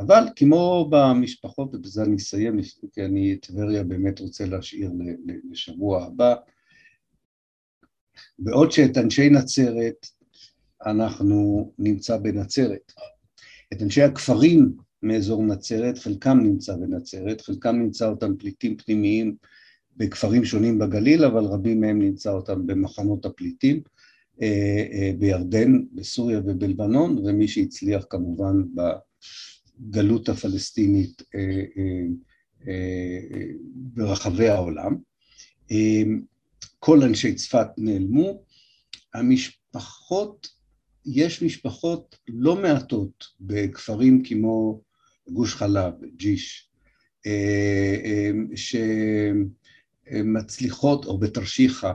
Speaker 2: אבל כמו במשפחות, ובזה אני אסיים, כי אני את טבריה באמת רוצה להשאיר לשבוע הבא, בעוד שאת אנשי נצרת אנחנו נמצא בנצרת. את אנשי הכפרים מאזור נצרת, חלקם נמצא בנצרת, חלקם נמצא אותם פליטים פנימיים בכפרים שונים בגליל, אבל רבים מהם נמצא אותם במחנות הפליטים אה, אה, בירדן, בסוריה ובלבנון, ומי שהצליח כמובן בגלות הפלסטינית אה, ברחבי העולם. כל אנשי צפת נעלמו, המשפחות, יש משפחות לא מעטות בכפרים כמו גוש חלב, ג'יש, שמצליחות, או בתרשיחא,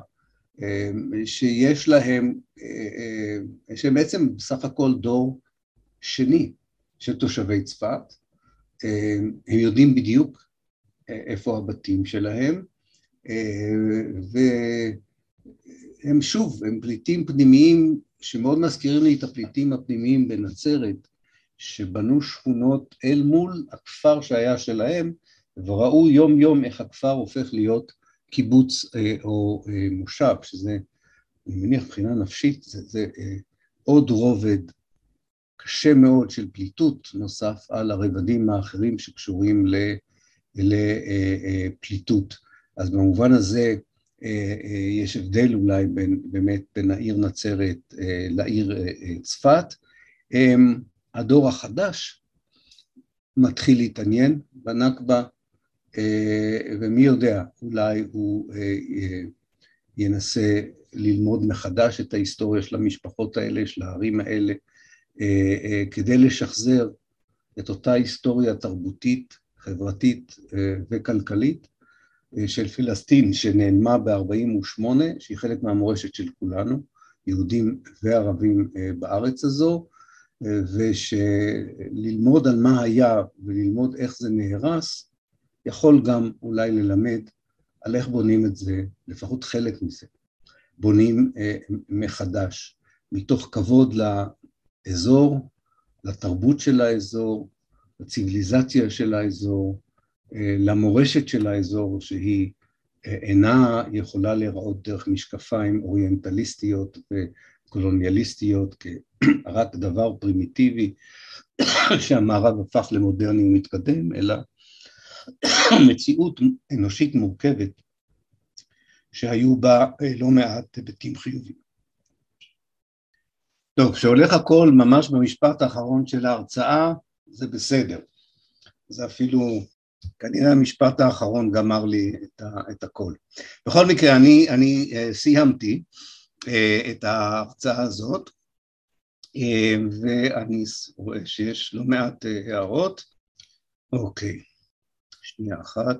Speaker 2: שיש להם, שהם בעצם בסך הכל דור שני של תושבי צפת, הם יודעים בדיוק איפה הבתים שלהם, והם שוב, הם פליטים פנימיים שמאוד מזכירים לי את הפליטים הפנימיים בנצרת, שבנו שכונות אל מול הכפר שהיה שלהם, וראו יום יום איך הכפר הופך להיות קיבוץ אה, או אה, מושב, שזה, אני מניח מבחינה נפשית, זה, זה אה, עוד רובד קשה מאוד של פליטות נוסף על הרבדים האחרים שקשורים לפליטות. אז במובן הזה יש הבדל אולי בין, באמת בין העיר נצרת לעיר צפת. הדור החדש מתחיל להתעניין בנכבה, אה, ומי יודע, אולי הוא אה, אה, ינסה ללמוד מחדש את ההיסטוריה של המשפחות האלה, של הערים האלה, כדי לשחזר את אותה היסטוריה תרבותית, חברתית וכלכלית של פלסטין שנעלמה ב-48', שהיא חלק מהמורשת של כולנו, יהודים וערבים בארץ הזו, ושללמוד על מה היה וללמוד איך זה נהרס, יכול גם אולי ללמד על איך בונים את זה, לפחות חלק מזה. בונים אה, מחדש, מתוך כבוד לאזור, לתרבות של האזור, לציוויליזציה של האזור, אה, למורשת של האזור שהיא אה, אינה יכולה להיראות דרך משקפיים אוריינטליסטיות וקולוניאליסטיות כרק דבר פרימיטיבי שהמערב הפך למודרני ומתקדם, אלא מציאות אנושית מורכבת שהיו בה אה, לא מעט היבטים חיוביים. טוב, כשהולך הכל ממש במשפט האחרון של ההרצאה, זה בסדר. זה אפילו, כנראה המשפט האחרון גמר לי את, ה, את הכל. בכל מקרה, אני, אני uh, סיימתי uh, את ההרצאה הזאת, uh, ואני רואה שיש לא מעט uh, הערות. אוקיי. שנייה אחת.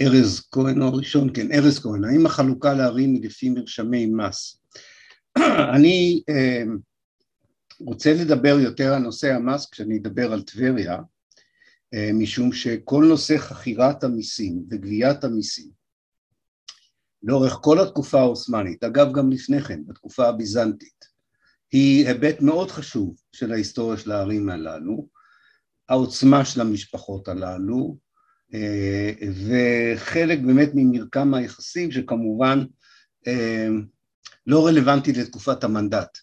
Speaker 2: ארז כהן הוא הראשון, כן, ארז כהן, האם החלוקה לערים היא לפי מרשמי מס? אני אה, רוצה לדבר יותר על נושא המס כשאני אדבר על טבריה, אה, משום שכל נושא חכירת המיסים וגביית המיסים לאורך כל התקופה העות'מאנית, אגב גם לפני כן, בתקופה הביזנטית, היא היבט מאוד חשוב של ההיסטוריה של הערים הללו, העוצמה של המשפחות הללו, אה, וחלק באמת ממרקם היחסים שכמובן אה, לא רלוונטי לתקופת המנדט,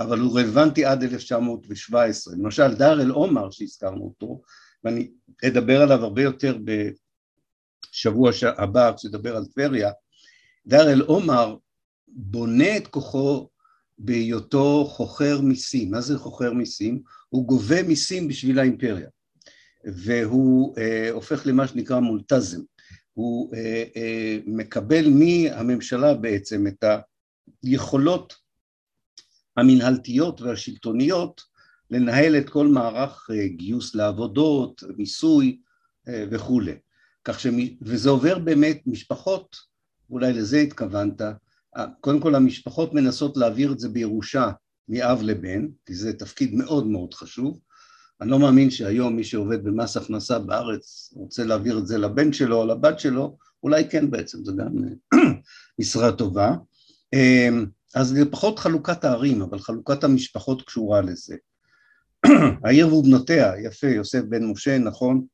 Speaker 2: אבל הוא רלוונטי עד 1917. למשל דאר אל עומר שהזכרנו אותו, ואני אדבר עליו הרבה יותר בשבוע הבא כשאדבר על טבריה, דאר אל עומר בונה את כוחו בהיותו חוכר מיסים. מה זה חוכר מיסים? הוא גובה מיסים בשביל האימפריה. והוא אה, הופך למה שנקרא מולטזם, הוא אה, אה, מקבל מהממשלה בעצם את היכולות המנהלתיות והשלטוניות לנהל את כל מערך אה, גיוס לעבודות, מיסוי אה, וכולי. כך ש... וזה עובר באמת משפחות אולי לזה התכוונת, קודם כל המשפחות מנסות להעביר את זה בירושה מאב לבן, כי זה תפקיד מאוד מאוד חשוב. אני לא מאמין שהיום מי שעובד במס הכנסה בארץ רוצה להעביר את זה לבן שלו או לבת שלו, אולי כן בעצם, זו גם משרה טובה. אז זה פחות חלוקת הערים, אבל חלוקת המשפחות קשורה לזה. העיר ובנותיה, יפה, יוסף בן משה, נכון,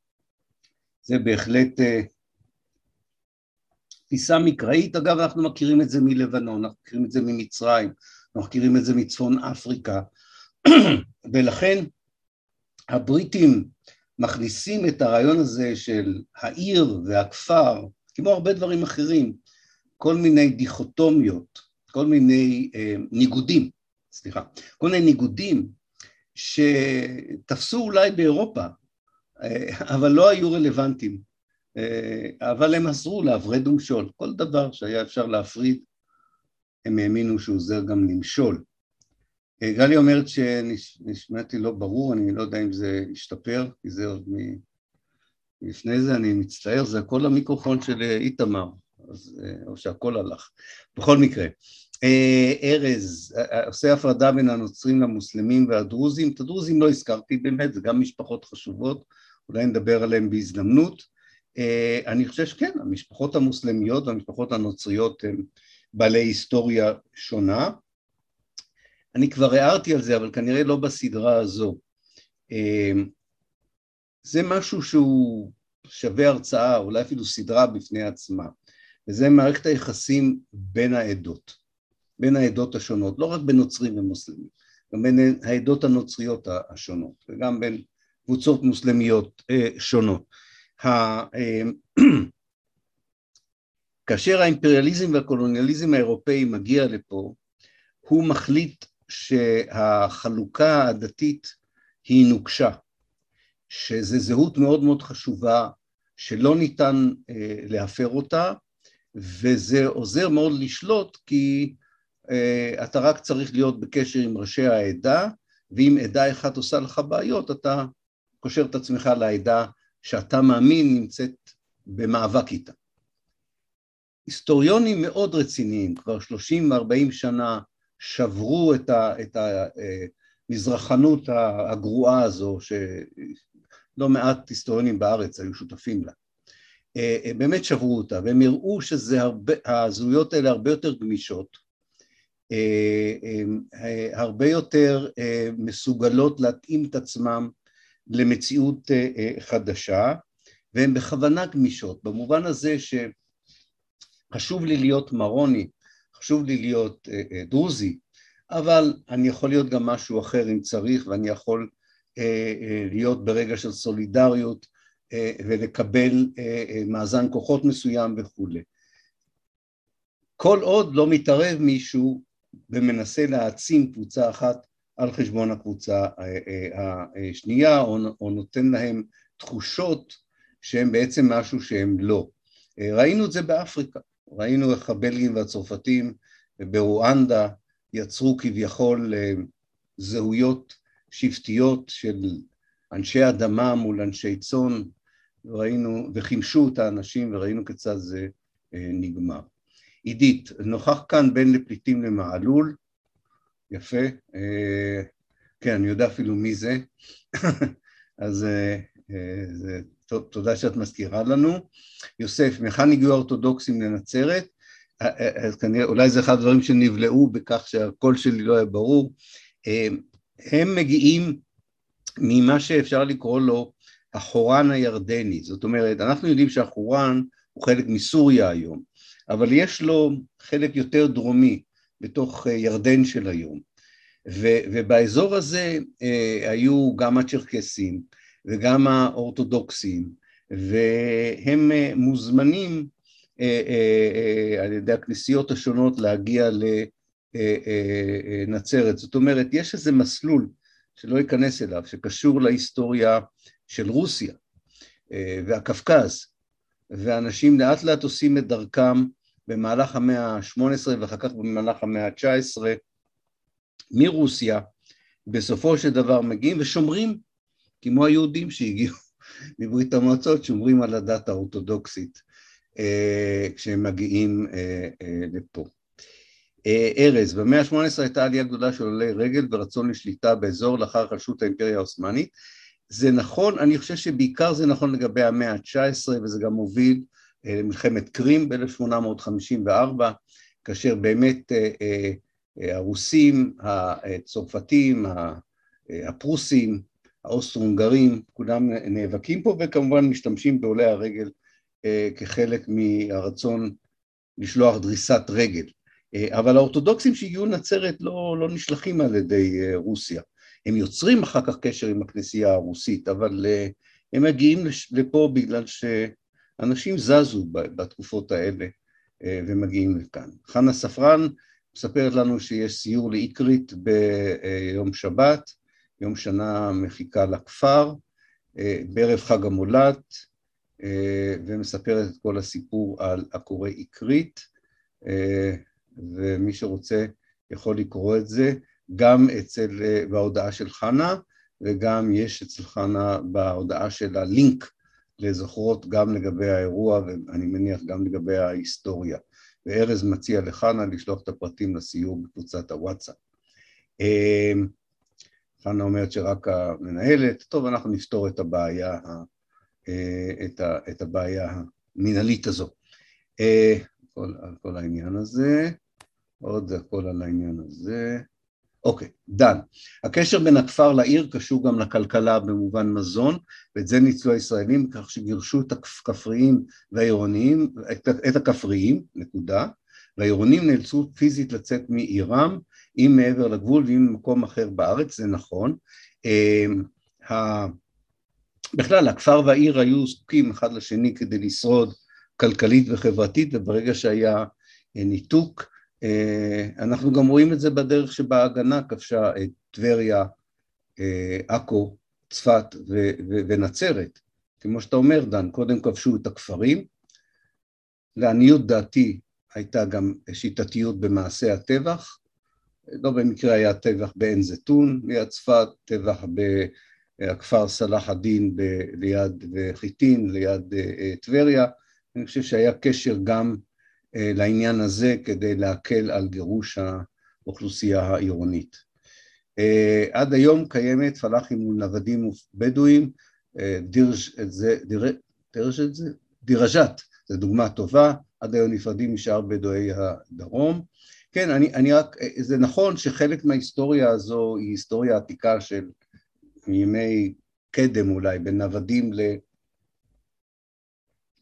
Speaker 2: זה בהחלט אה, תפיסה מקראית, אגב אנחנו מכירים את זה מלבנון, אנחנו מכירים את זה ממצרים, אנחנו מכירים את זה מצפון אפריקה, ולכן הבריטים מכניסים את הרעיון הזה של העיר והכפר, כמו הרבה דברים אחרים, כל מיני דיכוטומיות, כל מיני אה, ניגודים, סליחה, כל מיני ניגודים שתפסו אולי באירופה, אה, אבל לא היו רלוונטיים, אה, אבל הם עזרו להפרד ומשול, כל דבר שהיה אפשר להפריד, הם האמינו שהוא עוזר גם למשול. אה, גלי אומרת שנשמעתי לא ברור, אני לא יודע אם זה השתפר, כי זה עוד מ... לפני זה אני מצטער, זה הכל המיקרופון של איתמר, אז, או שהכל הלך. בכל מקרה, ארז עושה הפרדה בין הנוצרים למוסלמים והדרוזים, את הדרוזים לא הזכרתי באמת, זה גם משפחות חשובות, אולי נדבר עליהם בהזדמנות. אני חושב שכן, המשפחות המוסלמיות והמשפחות הנוצריות הן בעלי היסטוריה שונה. אני כבר הערתי על זה, אבל כנראה לא בסדרה הזו. זה משהו שהוא שווה הרצאה, אולי אפילו סדרה בפני עצמה, וזה מערכת היחסים בין העדות. בין העדות השונות, לא רק בין נוצרים ומוסלמים, גם בין העדות הנוצריות השונות וגם בין קבוצות מוסלמיות אה, שונות. אה, כאשר האימפריאליזם והקולוניאליזם האירופאי מגיע לפה, הוא מחליט שהחלוקה הדתית היא נוקשה, שזו זהות מאוד מאוד חשובה שלא ניתן אה, להפר אותה, וזה עוזר מאוד לשלוט כי אתה רק צריך להיות בקשר עם ראשי העדה, ואם עדה אחת עושה לך בעיות, אתה קושר את עצמך לעדה שאתה מאמין נמצאת במאבק איתה. היסטוריונים מאוד רציניים, כבר שלושים וארבעים שנה, שברו את, המזרחנות אה, הגרועה הזו, שלא מעט היסטוריונים בארץ היו שותפים לה. אה, באמת שברו אותה, והם הראו שהזהויות האלה הרבה יותר גמישות, אה, אה, הרבה יותר אה, מסוגלות להתאים את עצמם למציאות חדשה והן בכוונה גמישות במובן הזה שחשוב לי להיות מרוני, חשוב לי להיות דרוזי אבל אני יכול להיות גם משהו אחר אם צריך ואני יכול להיות ברגע של סולידריות ולקבל מאזן כוחות מסוים וכולי. כל עוד לא מתערב מישהו ומנסה להעצים קבוצה אחת על חשבון הקבוצה אה, אה, השנייה, או, נותן להם תחושות שהם בעצם משהו שהם לא. אה, ראינו את זה באפריקה, ראינו איך הבלגים והצרפתים ברואנדה יצרו כביכול זהויות שבטיות של אנשי אדמה מול אנשי צאן, ראינו, וחימשו את האנשים וראינו כיצד זה נגמר. עידית, נוכח כאן בין לפליטים למעלול, יפה, אה, כן, אני יודע אפילו מי זה, אז אה, אה, זה, תודה שאת מזכירה לנו. יוסף, מהיכן הגיעו האורתודוקסים לנצרת? אז כנראה, אולי זה אחד הדברים שנבלעו בכך שהקול שלי לא היה ברור. הם מגיעים ממה שאפשר לקרוא לו החורן הירדני, זאת אומרת, אנחנו יודעים שהחורן הוא חלק מסוריה היום, אבל יש לו חלק יותר דרומי בתוך אה, ירדן של היום. ו, ובאזור הזה אה, היו גם הצ'רקסים וגם האורתודוקסים, והם אה, מוזמנים אה, אה, אה, על ידי הכנסיות השונות להגיע לנצרת. אה, אה, זאת אומרת, יש איזה מסלול שלא אכנס אליו, שקשור להיסטוריה של רוסיה אה, והקווקז, ואנשים לאט לאט עושים את דרכם במהלך המאה ה-18 ואחר כך במהלך המאה ה-19 מרוסיה, בסופו של דבר מגיעים ושומרים, כמו היהודים שהגיעו מברית המועצות, שומרים על הדת האורתודוקסית. כשהם מגיעים לפה. ארז, במאה ה-18 הייתה עלייה גדולה של עולי רגל ורצון לשליטה באזור לאחר חלשות האימפריה העות'מאנית. זה נכון, אני חושב שבעיקר זה נכון לגבי המאה ה-19 וזה גם מוביל למלחמת קרים ב-1854, כאשר באמת הרוסים, הצרפתים, הפרוסים, האוסטרו-הונגרים, כולם נאבקים פה וכמובן משתמשים בעולי הרגל כחלק מהרצון לשלוח דריסת רגל. אבל האורתודוקסים שהגיעו לנצרת לא, לא נשלחים על ידי רוסיה. הם יוצרים אחר כך קשר עם הכנסייה הרוסית, אבל הם מגיעים לפה בגלל שאנשים זזו בתקופות האלה ומגיעים לכאן. חנה ספרן מספרת לנו שיש סיור לאיקרית ביום שבת, יום שנה מחיקה לכפר, בערב חג המולד, ומספרת את כל הסיפור על הקורא איקרית, ומי שרוצה יכול לקרוא את זה גם אצל, בהודעה של חנה, וגם יש אצל חנה בהודעה של הלינק לזוכרות גם לגבי האירוע, ואני מניח גם לגבי ההיסטוריה. וארז מציע לחנה לשלוח את הפרטים לסיור בקבוצת הוואטסאפ. חנה אומרת שרק המנהלת, טוב, אנחנו נפתור את הבעיה, את, ה, את הבעיה המנהלית הזו. כל, על כל העניין הזה, עוד הכל על העניין הזה. אוקיי, דן. הקשר בין הכפר לעיר קשור גם לכלכלה במובן מזון, ואת זה ניצלו הישראלים כך שגירשו את הכפריים והעירוניים, את, את הכפריים, נקודה, והעירונים נאלצו פיזית לצאת מעירם, אם מעבר לגבול ואם במקום אחר בארץ, זה נכון. בכלל, הכפר והעיר היו זקוקים אחד לשני כדי לשרוד כלכלית וחברתית, וברגע שהיה ניתוק, אנחנו גם רואים את זה בדרך שבה ההגנה כבשה את טבריה, עכו, צפת ונצרת. כמו שאתה אומר, דן, קודם כבשו את הכפרים, לעניות דעתי הייתה גם שיטתיות במעשי הטבח, לא במקרה היה טבח בעין זיתון ליד צפת, טבח בכפר סלאח א-דין ליד חיטין, ליד טבריה, אני חושב שהיה קשר גם לעניין הזה כדי להקל על גירוש האוכלוסייה העירונית. עד היום קיימת פלאחים מול נוודים ובדואים, זה, דירז'ת, זו דוגמה טובה, עד היום נפרדים משאר בדואי הדרום. כן, אני, אני רק, זה נכון שחלק מההיסטוריה הזו היא היסטוריה עתיקה של מימי קדם אולי, בין נוודים ל...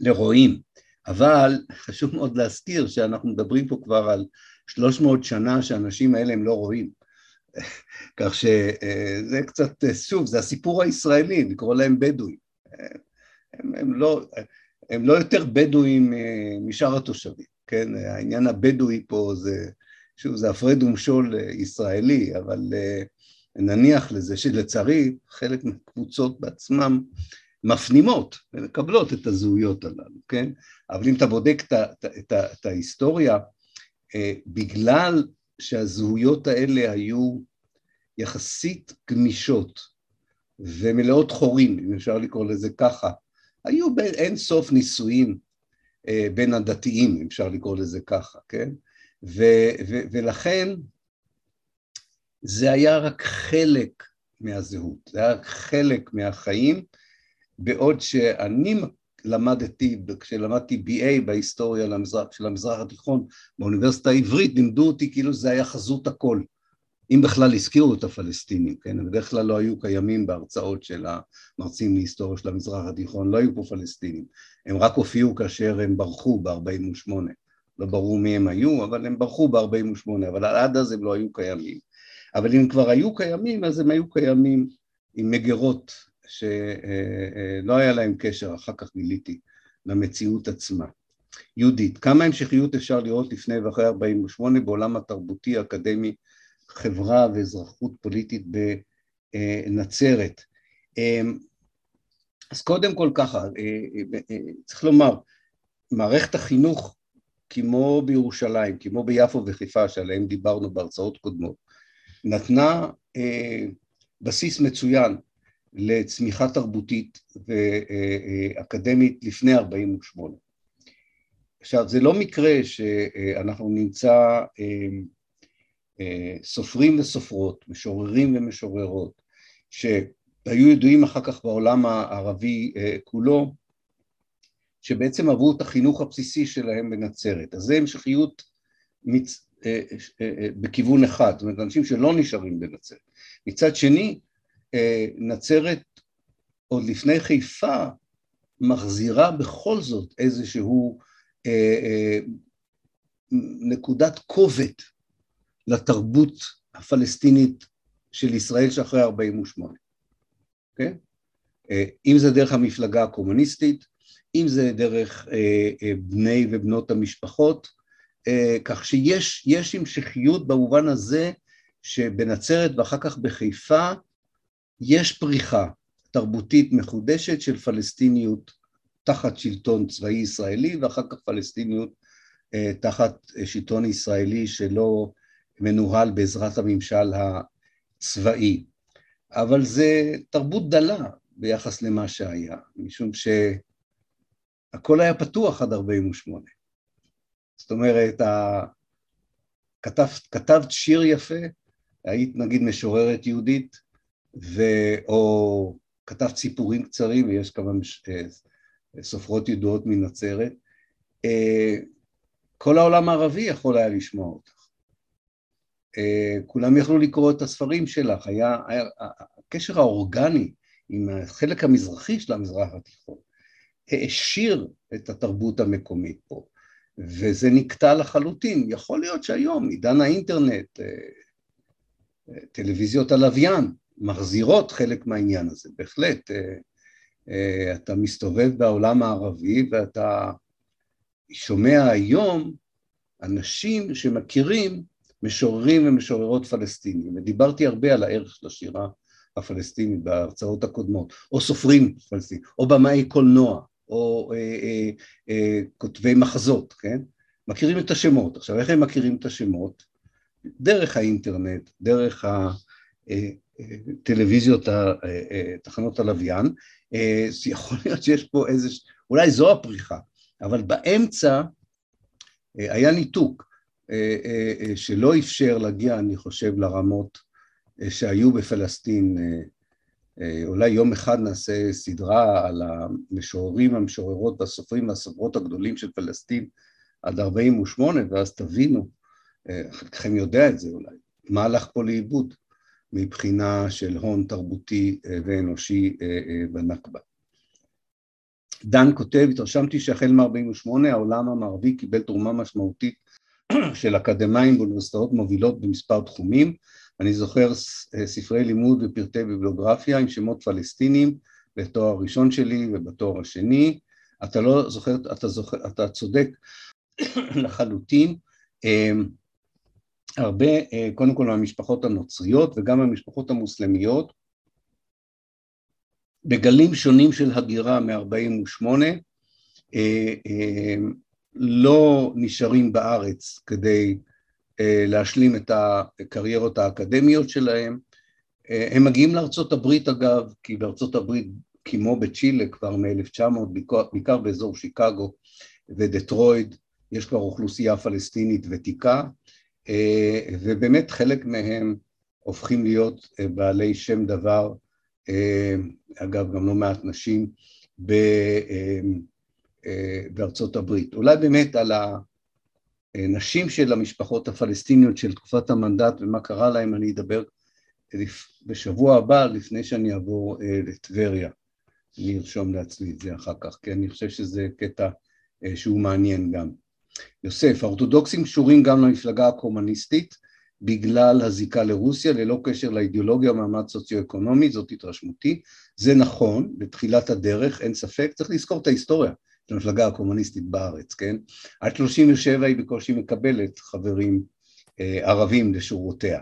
Speaker 2: לרועים, אבל חשוב מאוד להזכיר שאנחנו מדברים פה כבר על 300 שנה שהאנשים האלה הם לא רואים. כך שזה קצת, שוב, זה הסיפור הישראלי, לקרוא להם בדואים. הם, הם, לא, הם לא יותר בדואים משאר התושבים, כן? העניין הבדואי פה זה, שוב, זה הפרד ומשול ישראלי, אבל נניח לזה שלצערי חלק מהקבוצות בעצמם מפנימות ומקבלות את הזהויות הללו, כן? אבל אם אתה בודק את, את, את, את ההיסטוריה, בגלל שהזהויות האלה היו יחסית גמישות ומלאות חורים, אם אפשר לקרוא לזה ככה, היו אין סוף נישואים בין הדתיים, אם אפשר לקרוא לזה ככה, כן? ו, ו, ולכן זה היה רק חלק מהזהות, זה היה רק חלק מהחיים, בעוד שאני למדתי, כשלמדתי BA בהיסטוריה למזרח, של המזרח התיכון באוניברסיטה העברית, לימדו אותי כאילו זה היה חזות הכל, אם בכלל הזכירו את הפלסטינים, כן? הם בדרך כלל לא היו קיימים בהרצאות של המרצים להיסטוריה של המזרח התיכון, לא היו פה פלסטינים, הם רק הופיעו כאשר הם ברחו ב-48, לא ברור מי הם היו, אבל הם ברחו ב-48, אבל עד אז הם לא היו קיימים. אבל אם כבר היו קיימים, אז הם היו קיימים עם מגירות שלא היה להם קשר, אחר כך גיליתי, למציאות עצמה. יהודית, כמה המשכיות אפשר לראות לפני ואחרי 48 בעולם התרבותי, האקדמי, חברה ואזרחות פוליטית בנצרת? אז קודם כל ככה, צריך לומר, מערכת החינוך כמו בירושלים, כמו ביפו וחיפה שעליהם דיברנו בהרצאות קודמות, נתנה בסיס מצוין לצמיחה תרבותית ואקדמית לפני 48. עכשיו, זה לא מקרה שאנחנו נמצא סופרים וסופרות, משוררים ומשוררות, שהיו ידועים אחר כך בעולם הערבי כולו, שבעצם עברו את החינוך הבסיסי שלהם בנצרת. אז זה המשכיות מצ... אה, אה, אה, בכיוון אחד, זאת אומרת אנשים שלא נשארים בנצרת. מצד שני, נצרת עוד לפני חיפה מחזירה בכל זאת איזשהו נקודת כובד לתרבות הפלסטינית של ישראל שאחרי 48, כן? אם זה דרך המפלגה הקומוניסטית, אם זה דרך בני ובנות המשפחות, אה, כך שיש המשכיות במובן הזה שבנצרת ואחר כך בחיפה יש פריחה תרבותית מחודשת של פלסטיניות תחת שלטון צבאי ישראלי ואחר כך פלסטיניות אה, תחת שלטון ישראלי שלא מנוהל בעזרת הממשל הצבאי. אבל זה תרבות דלה ביחס למה שהיה, משום שהכל היה פתוח עד 48'. זאת אומרת, כתבת, כתבת שיר יפה, היית נגיד משוררת יהודית. או כתבת סיפורים קצרים, ויש כמה מש... אה, סופרות ידועות מנצרת, אה, כל העולם הערבי יכול היה לשמוע אותך. אה, כולם יכלו לקרוא את הספרים שלך, היה, היה הקשר האורגני עם החלק המזרחי של המזרח התיכון העשיר את התרבות המקומית פה. וזה נקטע לחלוטין. יכול להיות שהיום, עידן האינטרנט, טלוויזיות הלוויין, מחזירות חלק מהעניין הזה, בהחלט. אה, אתה מסתובב בעולם הערבי ואתה שומע היום אנשים שמכירים משוררים ומשוררות פלסטינים, ודיברתי הרבה על הערך של השירה הפלסטינית בהרצאות הקודמות, או סופרים פלסטינים, או במאי קולנוע, או אה, אה, אה, כותבי מחזות, כן? מכירים את השמות. עכשיו, איך הם מכירים את השמות? דרך האינטרנט, דרך הטלוויזיות, אה, אה, אה, תחנות הלוויין, זה יכול להיות שיש פה איזה, אולי זו הפריחה, אבל באמצע היה ניתוק שלא אפשר להגיע, אני חושב, לרמות שהיו בפלסטין אה, אולי יום אחד נעשה סדרה על המשוררים, המשוררות והסופרים והסופרות הגדולים של פלסטין עד 48' ואז תבינו, אה, חלקכם יודע את זה אולי, מה הלך פה לאיבוד מבחינה של הון תרבותי אה, ואנושי בנכבה. דן כותב, התרשמתי שהחל מ-48' העולם המערבי קיבל תרומה משמעותית של אקדמאים באוניברסיטאות מובילות במספר תחומים, אני זוכר אה, ספרי לימוד ופרטי ביבלוגרפיה עם שמות פלסטינים בתואר הראשון שלי ובתואר השני. אתה לא זוכר, אתה, זוכר, אתה צודק לחלוטין. הרבה, אה, קודם כל מהמשפחות הנוצריות וגם מהמשפחות המוסלמיות, בגלים שונים של הגירה מ-48, אה, לא נשארים בארץ כדי אה, להשלים את הקריירות האקדמיות שלהם. אה, הם מגיעים לארצות הברית אגב, כי בארצות הברית, כמו בצ'ילה כבר מ-1900, בעיקר באזור שיקגו ודטרויד, יש כבר אוכלוסייה פלסטינית ותיקה, אה, ובאמת חלק מהם הופכים להיות בעלי שם דבר, אגב גם לא מעט נשים, בארצות הברית. אולי באמת על ה... נשים של המשפחות הפלסטיניות של תקופת המנדט ומה קרה להם, אני אדבר בשבוע הבא לפני שאני אעבור אה, לטבריה. אני ארשום לעצמי את זה אחר כך, כי אני חושב שזה קטע אה, שהוא מעניין גם. יוסף, האורתודוקסים קשורים גם למפלגה הקומוניסטית בגלל הזיקה לרוסיה, ללא קשר לאידיאולוגיה או מעמד סוציו-אקונומי, זאת התרשמותי. זה נכון, בתחילת הדרך, אין ספק, צריך לזכור את ההיסטוריה. של המפלגה הקומוניסטית בארץ, כן? עד 37 היא בקושי מקבלת חברים אה, ערבים לשורותיה.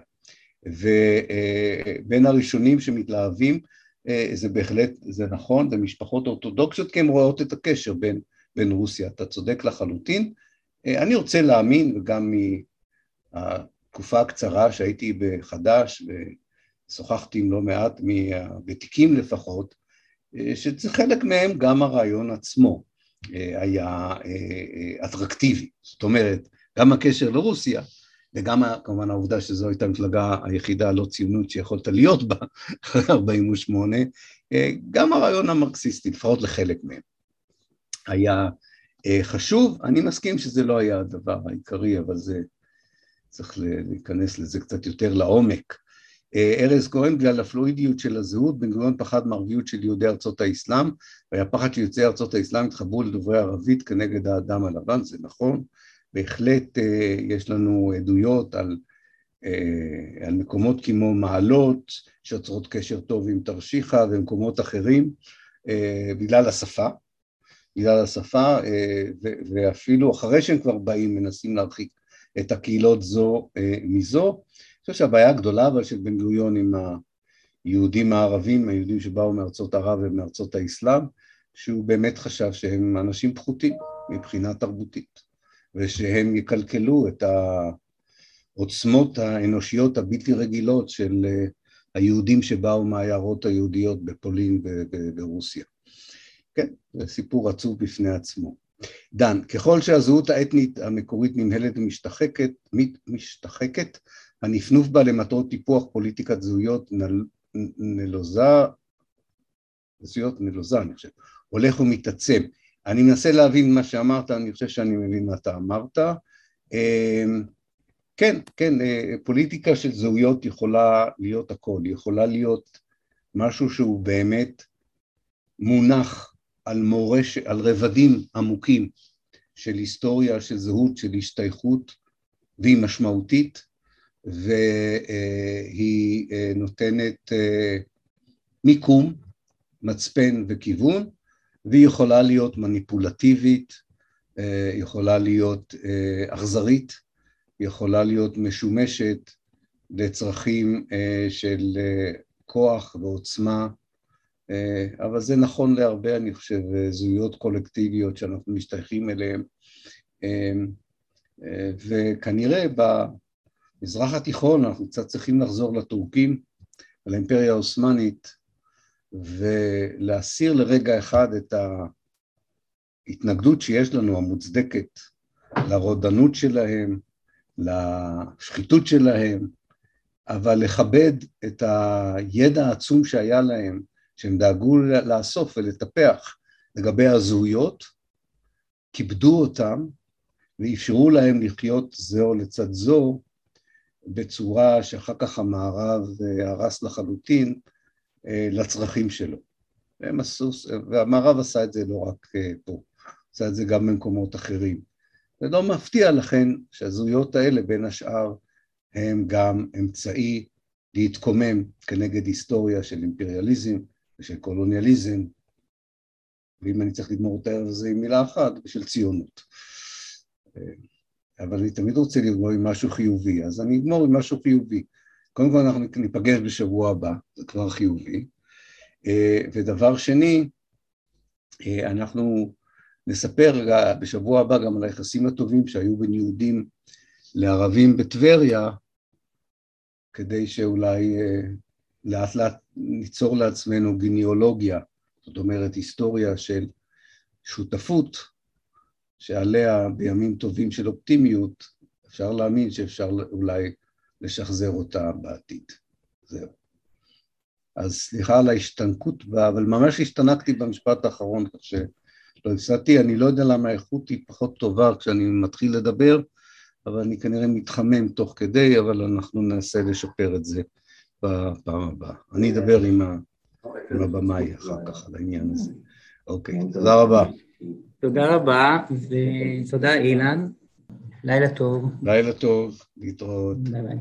Speaker 2: ובין הראשונים שמתלהבים אה, זה בהחלט, זה נכון, זה משפחות אורתודוקסיות כי הן רואות את הקשר בין, בין רוסיה, אתה צודק לחלוטין. אה, אני רוצה להאמין, וגם מהתקופה הקצרה שהייתי בחד"ש ושוחחתי עם לא מעט מהוותיקים לפחות, שזה חלק מהם גם הרעיון עצמו. היה אטרקטיבי. זאת אומרת, גם הקשר לרוסיה וגם כמובן העובדה שזו הייתה המפלגה היחידה הלא ציונות שיכולת להיות בה אחרי 48, גם הרעיון המרקסיסטי, לפחות לחלק מהם, היה חשוב. אני מסכים שזה לא היה הדבר העיקרי, אבל זה צריך להיכנס לזה קצת יותר לעומק. ארז כהן, בגלל הפלואידיות של הזהות, בן גוריון פחד מערביות של יהודי ארצות האסלאם, והיה פחד שיוצאי ארצות האסלאם יתחברו לדוברי ערבית כנגד האדם הלבן, זה נכון. בהחלט יש לנו עדויות על, על מקומות כמו מעלות, שיוצרות קשר טוב עם תרשיחא ומקומות אחרים, בגלל השפה, בגלל השפה, ואפילו אחרי שהם כבר באים מנסים להרחיק את הקהילות זו מזו. אני חושב שהבעיה הגדולה אבל של בן גוריון עם היהודים הערבים, היהודים שבאו מארצות ערב ומארצות האסלאם, שהוא באמת חשב שהם אנשים פחותים מבחינה תרבותית, ושהם יקלקלו את העוצמות האנושיות הבלתי רגילות של היהודים שבאו מהעיירות היהודיות בפולין וברוסיה. כן, זה סיפור עצוב בפני עצמו. דן, ככל שהזהות האתנית המקורית נמהלת ומשתחקת, משתחקת, הנפנוף בה למטרות טיפוח פוליטיקת זהויות נל, נלוזה, זהויות נלוזה אני חושב, הולך ומתעצם. אני מנסה להבין מה שאמרת, אני חושב שאני מבין מה אתה אמרת. אמ, כן, כן, אה, פוליטיקה של זהויות יכולה להיות הכל, יכולה להיות משהו שהוא באמת מונח על מורש, על רבדים עמוקים של היסטוריה, של זהות, של השתייכות, והיא משמעותית, והיא אה, נותנת אה, מיקום, מצפן וכיוון, והיא יכולה להיות מניפולטיבית, אה, יכולה להיות אכזרית, יכולה להיות משומשת לצרכים של כוח ועוצמה, אבל זה נכון להרבה, אני חושב, זהויות קולקטיביות שאנחנו משתייכים אליהן, וכנראה במזרח התיכון אנחנו קצת צריכים לחזור לטורקים, לאימפריה העות'מאנית, ולהסיר לרגע אחד את ההתנגדות שיש לנו, המוצדקת, לרודנות שלהם, לשחיתות שלהם, אבל לכבד את הידע העצום שהיה להם, שהם דאגו לאסוף ולטפח לגבי הזהויות, כיבדו אותם ואפשרו להם לחיות זו לצד זו בצורה שאחר כך המערב אה, הרס לחלוטין אה, לצרכים שלו. והם עשו, והמערב עשה את זה לא רק אה, פה, עשה את זה גם במקומות אחרים. זה לא מפתיע לכן שהזהויות האלה בין השאר הם גם אמצעי להתקומם כנגד היסטוריה של אימפריאליזם ושל קולוניאליזם, ואם אני צריך לגמור הערב הזה עם מילה אחת, ושל ציונות. אבל אני תמיד רוצה לגמור עם משהו חיובי, אז אני אגמור עם משהו חיובי. קודם כל אנחנו ניפגש בשבוע הבא, זה כבר חיובי. אה, ודבר שני, אה, אנחנו נספר בשבוע הבא גם על היחסים הטובים שהיו בין יהודים לערבים בטבריה, כדי שאולי אה, לאט לאט ניצור לעצמנו גניאולוגיה, זאת אומרת היסטוריה של שותפות שעליה בימים טובים של אופטימיות אפשר להאמין שאפשר אולי לשחזר אותה בעתיד. זהו. אז סליחה על ההשתנקות בה, אבל ממש השתנקתי במשפט האחרון, כך שלא הפסדתי, אני לא יודע למה האיכות היא פחות טובה כשאני מתחיל לדבר, אבל אני כנראה מתחמם תוך כדי, אבל אנחנו ננסה לשפר את זה בפעם הבאה. אני אדבר עם, ה... עם הבמאי אחר כך על העניין הזה. אוקיי, תודה רבה.
Speaker 1: תודה רבה, ותודה אילן. לילה טוב.
Speaker 2: לילה טוב, להתראות. ביי ביי.